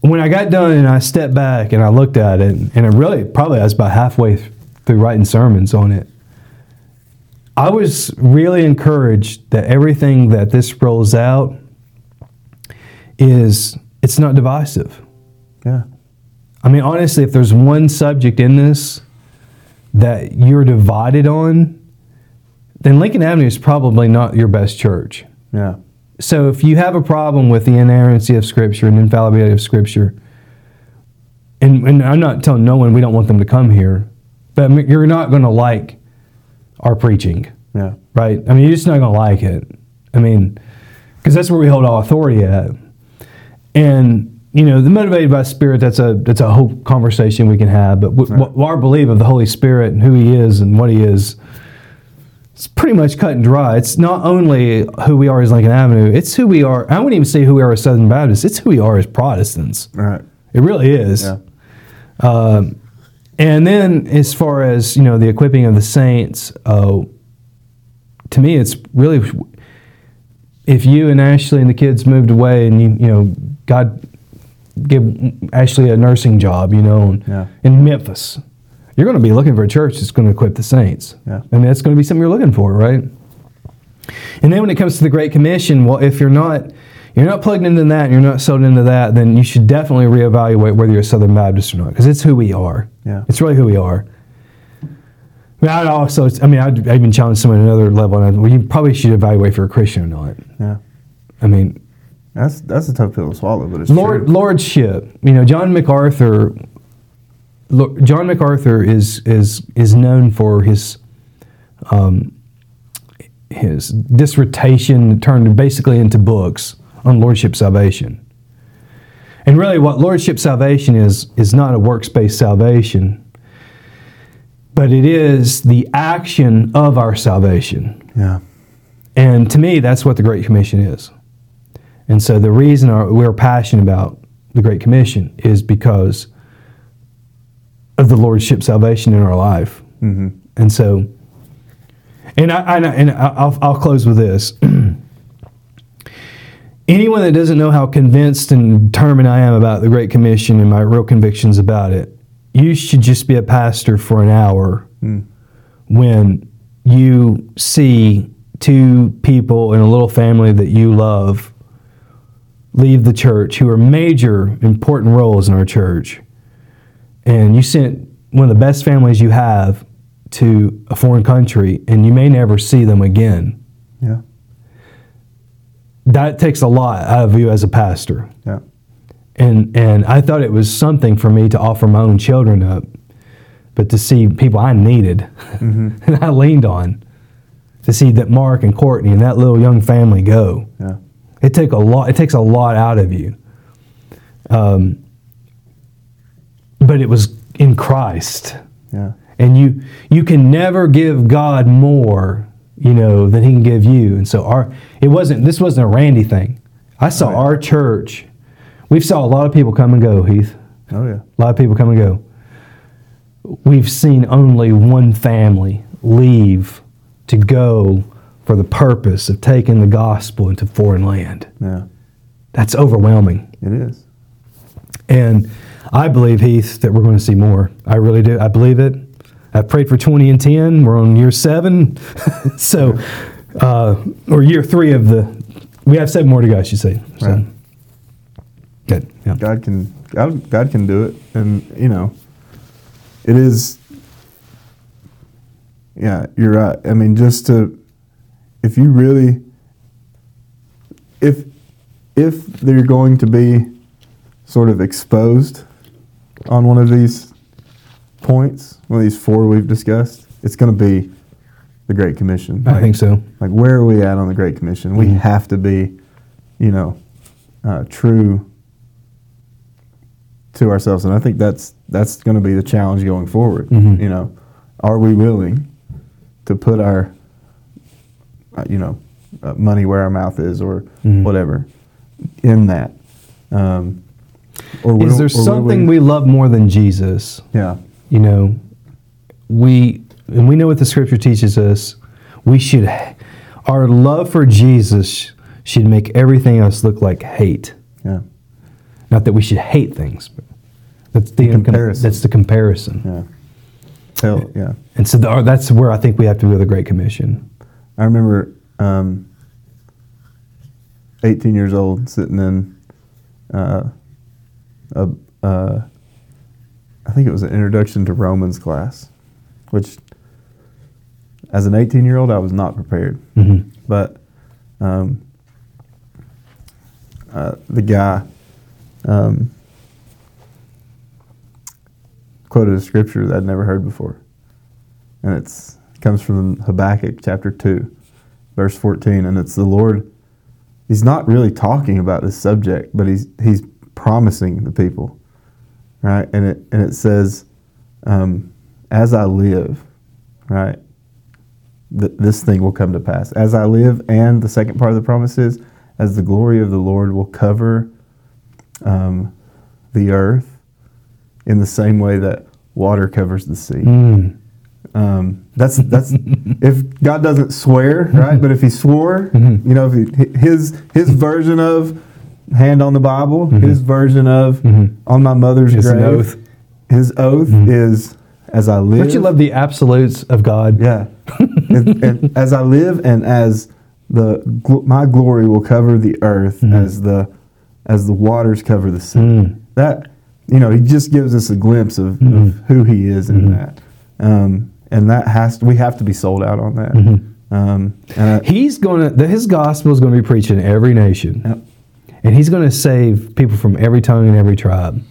When I got done and I stepped back and I looked at it, and it really probably I was about halfway through writing sermons on it. I was really encouraged that everything that this rolls out is it's not divisive. Yeah. I mean, honestly, if there's one subject in this that you're divided on, then Lincoln Avenue is probably not your best church. Yeah. So if you have a problem with the inerrancy of Scripture and infallibility of Scripture, and, and I'm not telling no one we don't want them to come here, but you're not going to like our preaching, Yeah. right? I mean, you're just not going to like it. I mean, because that's where we hold all authority at. And you know, the motivated by Spirit, that's a that's a whole conversation we can have. But w- what our belief of the Holy Spirit and who He is and what He is, it's pretty much cut and dry. It's not only who we are as Lincoln Avenue; it's who we are. I wouldn't even say who we are as Southern Baptists. It's who we are as Protestants. Right. It really is. Yeah. Um, and then, as far as you know, the equipping of the saints, uh, to me, it's really if you and Ashley and the kids moved away, and you you know, God give Ashley a nursing job, you know, Yeah. in Memphis, you're going to be looking for a church that's going to equip the saints. Yeah. I mean, that's going to be something you're looking for, right? And then when it comes to the Great Commission, well, if you're not you're not plugged into that, and you're not sold into that, then you should definitely reevaluate whether you're a Southern Baptist or not, because it's who we are. Yeah. It's really who we are. I mean, I'd also, I mean, I'd, I'd even challenge someone at another level, and well, you probably should evaluate if you're a Christian or not. Yeah. I mean, That's that's a tough pill to swallow, but it's Lord, true. lordship. You know, John MacArthur. Lo- John MacArthur is is is known for his um, his dissertation turned basically into books on lordship salvation. And really, what lordship salvation is is not a works based salvation, but it is the action of our salvation. Yeah. And to me, that's what the Great Commission is. And so the reason our, we're passionate about the Great Commission is because of the Lordship salvation in our life. Mm-hmm. And so, and I, I and I'll, I'll close with this. Anyone that doesn't know how convinced and determined I am about the Great Commission and my real convictions about it, you should just be a pastor for an hour when you see two people in a little family that you love leave the church who are major important roles in our church and you sent one of the best families you have to a foreign country and you may never see them again Yeah. that takes a lot out of you as a pastor Yeah. and and I thought it was something for me to offer my own children up, but to see people I needed and I leaned on, to see that Mark and Courtney and that little young family go, Yeah. it take a lot. It takes a lot out of you. Um, but it was in Christ, Yeah. and you you can never give God more, you know, than He can give you. And so our it wasn't this wasn't a Randy thing. I saw Right. our church. We've saw a lot of people come and go, Heath. Oh yeah. A lot of people come and go. We've seen only one family leave to go for the purpose of taking the gospel into foreign land. Yeah. That's overwhelming. It is. And I believe, Heath, that we're going to see more. I really do. I believe it. I've prayed for 20 and 10. We're on year seven. so, uh, or year three of the, we have seven more to go, I should say. So, Right. Good. Yeah. God can God, God can do it, and you know, it is. Yeah, you're right. I mean, just to, if you really, if if they're going to be sort of exposed on one of these points, one of these four we've discussed, it's going to be the Great Commission. I think so. Like, where are we at on the Great Commission? We Mhm. have to be, you know, uh, true to ourselves, and I think that's that's going to be the challenge going forward. Mhm. You know, are we willing to put our, uh, you know, uh, money where our mouth is, or Mhm. whatever, in that? Um, or Is there something we love more than Jesus? Yeah, you know, we and we know what the scripture teaches us. We should our love for Jesus should make everything else look like hate. Yeah. Not that we should hate things, but that's the, comparison. That's the comparison. Yeah. Tell, yeah. And so the, that's where I think we have to do the Great Commission. I remember um, 18 years old sitting in uh, a, uh, I think it was an introduction to Romans class, which as an 18 year old I was not prepared. Mm-hmm. But um, uh, the guy um, quoted a scripture that I'd never heard before, and it's it comes from Habakkuk chapter two, verse fourteen, and it's the Lord. He's not really talking about this subject, but he's he's promising the people, right? And it and it says, um, "As I live, right, th- this thing will come to pass. As I live." And the second part of the promise is, "As the glory of the Lord will cover um, the earth in the same way that water covers the sea." Mm. Um, that's that's if God doesn't swear, right? But if He swore, Mm-hmm. you know, if he, his his version of hand on the Bible, his version of Mhm. on my mother's an grave, oath. his oath is as I live. Don't you love the absolutes of God? Yeah, and, and as I live, and as the my glory will cover the earth, as the as the waters cover the sea. Mm. That you know, he just gives us a glimpse of, of who he is in that, um, and that has to, we have to be sold out on that. Um, and I- He's going to, his gospel is going to be preached in every nation. Yep. And he's going to save people from every tongue and every tribe.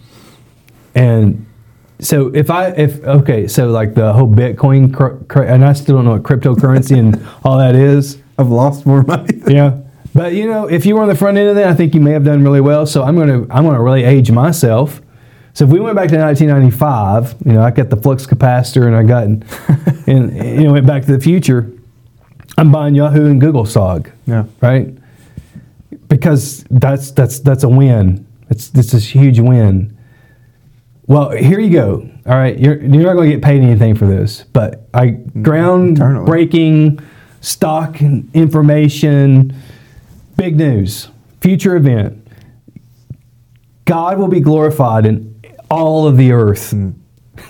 And so if I, if, okay, so like the whole Bitcoin, cr- cr- and I still don't know what cryptocurrency and all that is. I've lost more money. Yeah. But you know, if you were on the front end of that, I think you may have done really well. So I'm gonna I'm gonna really age myself. So if we went back to 1995, you know, I got the flux capacitor and I got and, and you know went back to the future. I'm buying Yahoo and Google SOG, Yeah. right? Because that's that's that's a win. It's it's a huge win. Well, here you go. All right, you're you're not going to get paid anything for this, but I groundbreaking stock information, big news, future event. God will be glorified in all of the earth.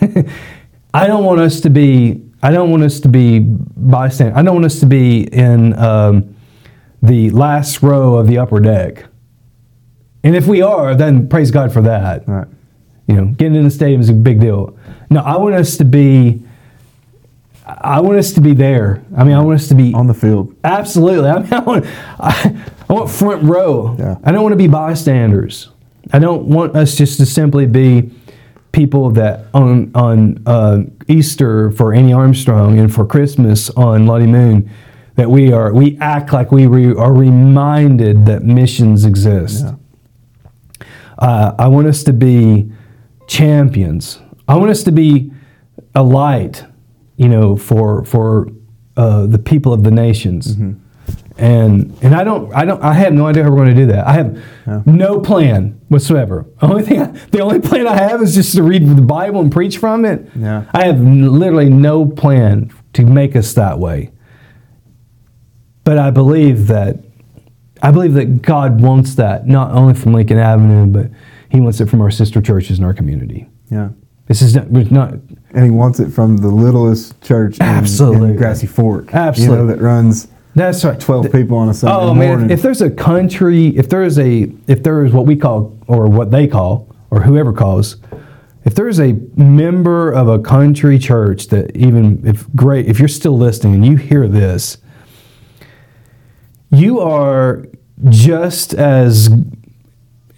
I don't want us to be. I don't want us to be bystand. I don't want us to be in um, the last row of the upper deck. And if we are, then praise God for that. Right. You know, getting in the stadium is a big deal. No, I want us to be. I want us to be there. I mean, I want us to be On the field. Absolutely. I mean, I want, I, I want front row. Yeah. I don't want to be bystanders. I don't want us just to simply be people that on on uh, Easter for Annie Armstrong and for Christmas on Lottie Moon that we are we act like we re, are reminded that missions exist. Yeah. Uh, I want us to be champions. I want us to be a light, you know, for for uh, the people of the nations. And and I don't I don't I have no idea how we're going to do that. I have Yeah. no plan whatsoever. Only thing I, the only plan I have is just to read the Bible and preach from it. Yeah. I have n- literally no plan to make us that way. But I believe that I believe that God wants that not only from Lincoln Avenue, but He wants it from our sister churches in our community. Yeah. This is not, not And he wants it from the littlest church in, Absolutely. in Grassy Fork. Absolutely. You know, that runs that's right. 12 people on a Sunday Oh morning. man, if, if there's a country, if there is a, if there is what we call or what they call or whoever calls, if there is a member of a country church that even if great, if you're still listening and you hear this, you are just as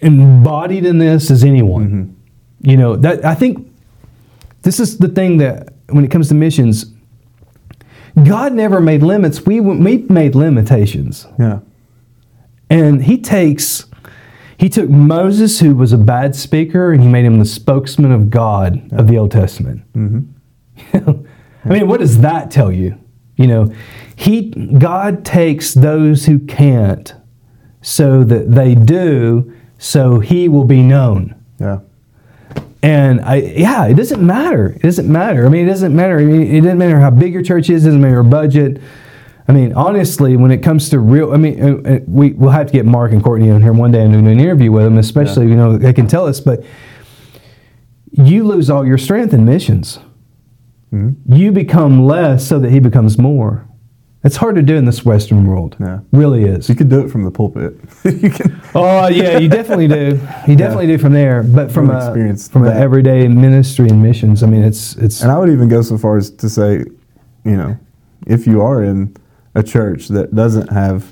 embodied in this as anyone. Mm-hmm. You know that I think this is the thing that when it comes to missions, God never made limits. We we made limitations, yeah. and He takes He took Moses, who was a bad speaker, and He made him the spokesman of God of the Old Testament. Mm-hmm. I mean, what does that tell you? You know, He God takes those who can't, so that they do, so He will be known. Yeah. And I, yeah, it doesn't matter. It doesn't matter. I mean, it doesn't matter. I mean, it doesn't matter how big your church is. It doesn't matter your budget. I mean, honestly, when it comes to real, I mean, uh, uh, we we'll have to get Mark and Courtney in here one day and do an interview with them, especially you know they can tell us. But you lose all your strength in missions. Mm-hmm. You become less so that he becomes more. It's hard to do in this Western world. Yeah. Really is. You could do it from the pulpit. you can. Oh yeah, you definitely do. You definitely do from there, but from experience, from an everyday ministry and missions. I mean, it's it's And I would even go so far as to say, you know, if you are in a church that doesn't have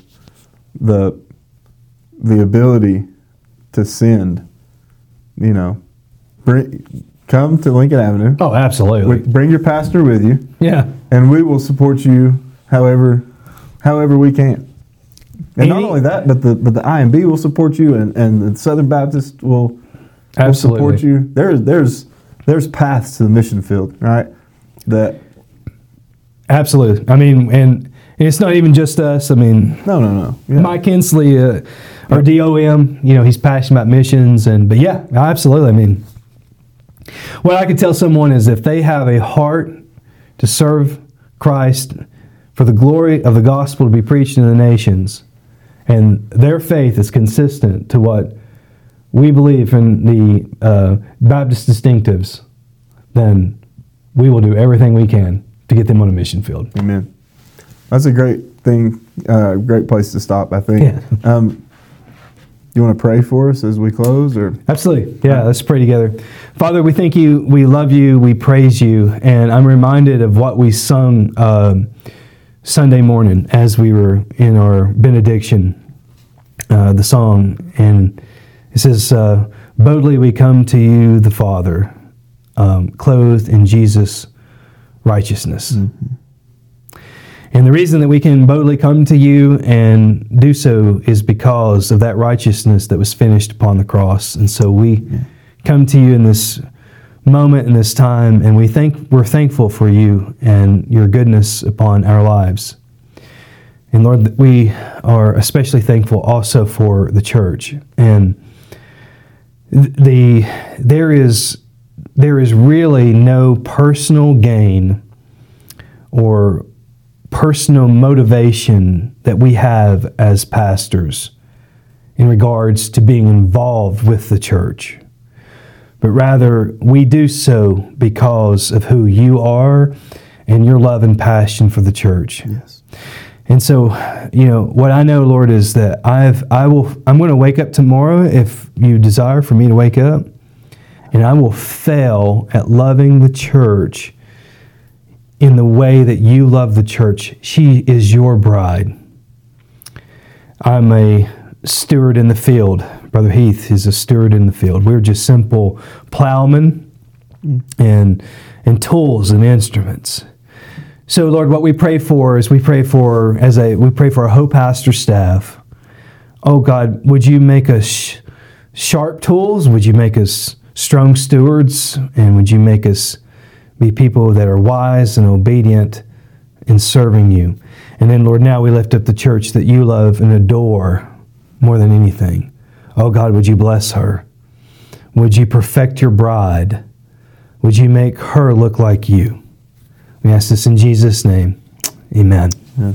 the the ability to send, you know, bring come to Lincoln Avenue. oh, absolutely. Bring your pastor with you, yeah, and we will support you however however we can. And not only that, but the but the IMB will support you, and, and the Southern Baptist will will absolutely. support you. There's there's there's paths to the mission field, right? That Absolutely. I mean, and it's not even just us. I mean, no no no. Yeah. Mike Hensley, uh, our DOM, you know, he's passionate about missions, and but yeah, absolutely. I mean, what I could tell someone is if they have a heart to serve Christ for the glory of the gospel to be preached in the nations, and their faith is consistent to what we believe in the uh, Baptist distinctives, then we will do everything we can to get them on a mission field. Amen. That's a great thing, uh, great place to stop. I think. Yeah. Um, you want to pray for us as we close, or Absolutely. Yeah, let's pray together. Father, we thank you, we love you, we praise you, and I'm reminded of what we sung um, Sunday morning as we were in our benediction, uh, the song, and it says, uh, Boldly we come to you, the Father, um, clothed in Jesus' righteousness. And the reason that we can boldly come to you and do so is because of that righteousness that was finished upon the cross. And so we come to you in this moment in this time and we think we're thankful for you and your goodness upon our lives. And Lord, we are especially thankful also for the church. And the there is there is really no personal gain or personal motivation that we have as pastors in regards to being involved with the church, but rather we do so because of who you are and your love and passion for the church. yes, And so, you know, what I know, Lord, is that I've I will I'm going to wake up tomorrow if you desire for me to wake up, and I will fail at loving the church in the way that you love the church. She is your bride. I'm a steward in the field. Brother Heath is a steward in the field. We're just simple plowmen and and tools and instruments. So, Lord, what we pray for is we pray for as a we pray for our whole pastor staff. Oh God, would you make us sh- sharp tools? Would you make us strong stewards? And would you make us be people that are wise and obedient in serving you? And then, Lord, now we lift up the church that you love and adore more than anything. Oh God, would you bless her? Would you perfect your bride? Would you make her look like you? We ask this in Jesus' name. Amen. yeah.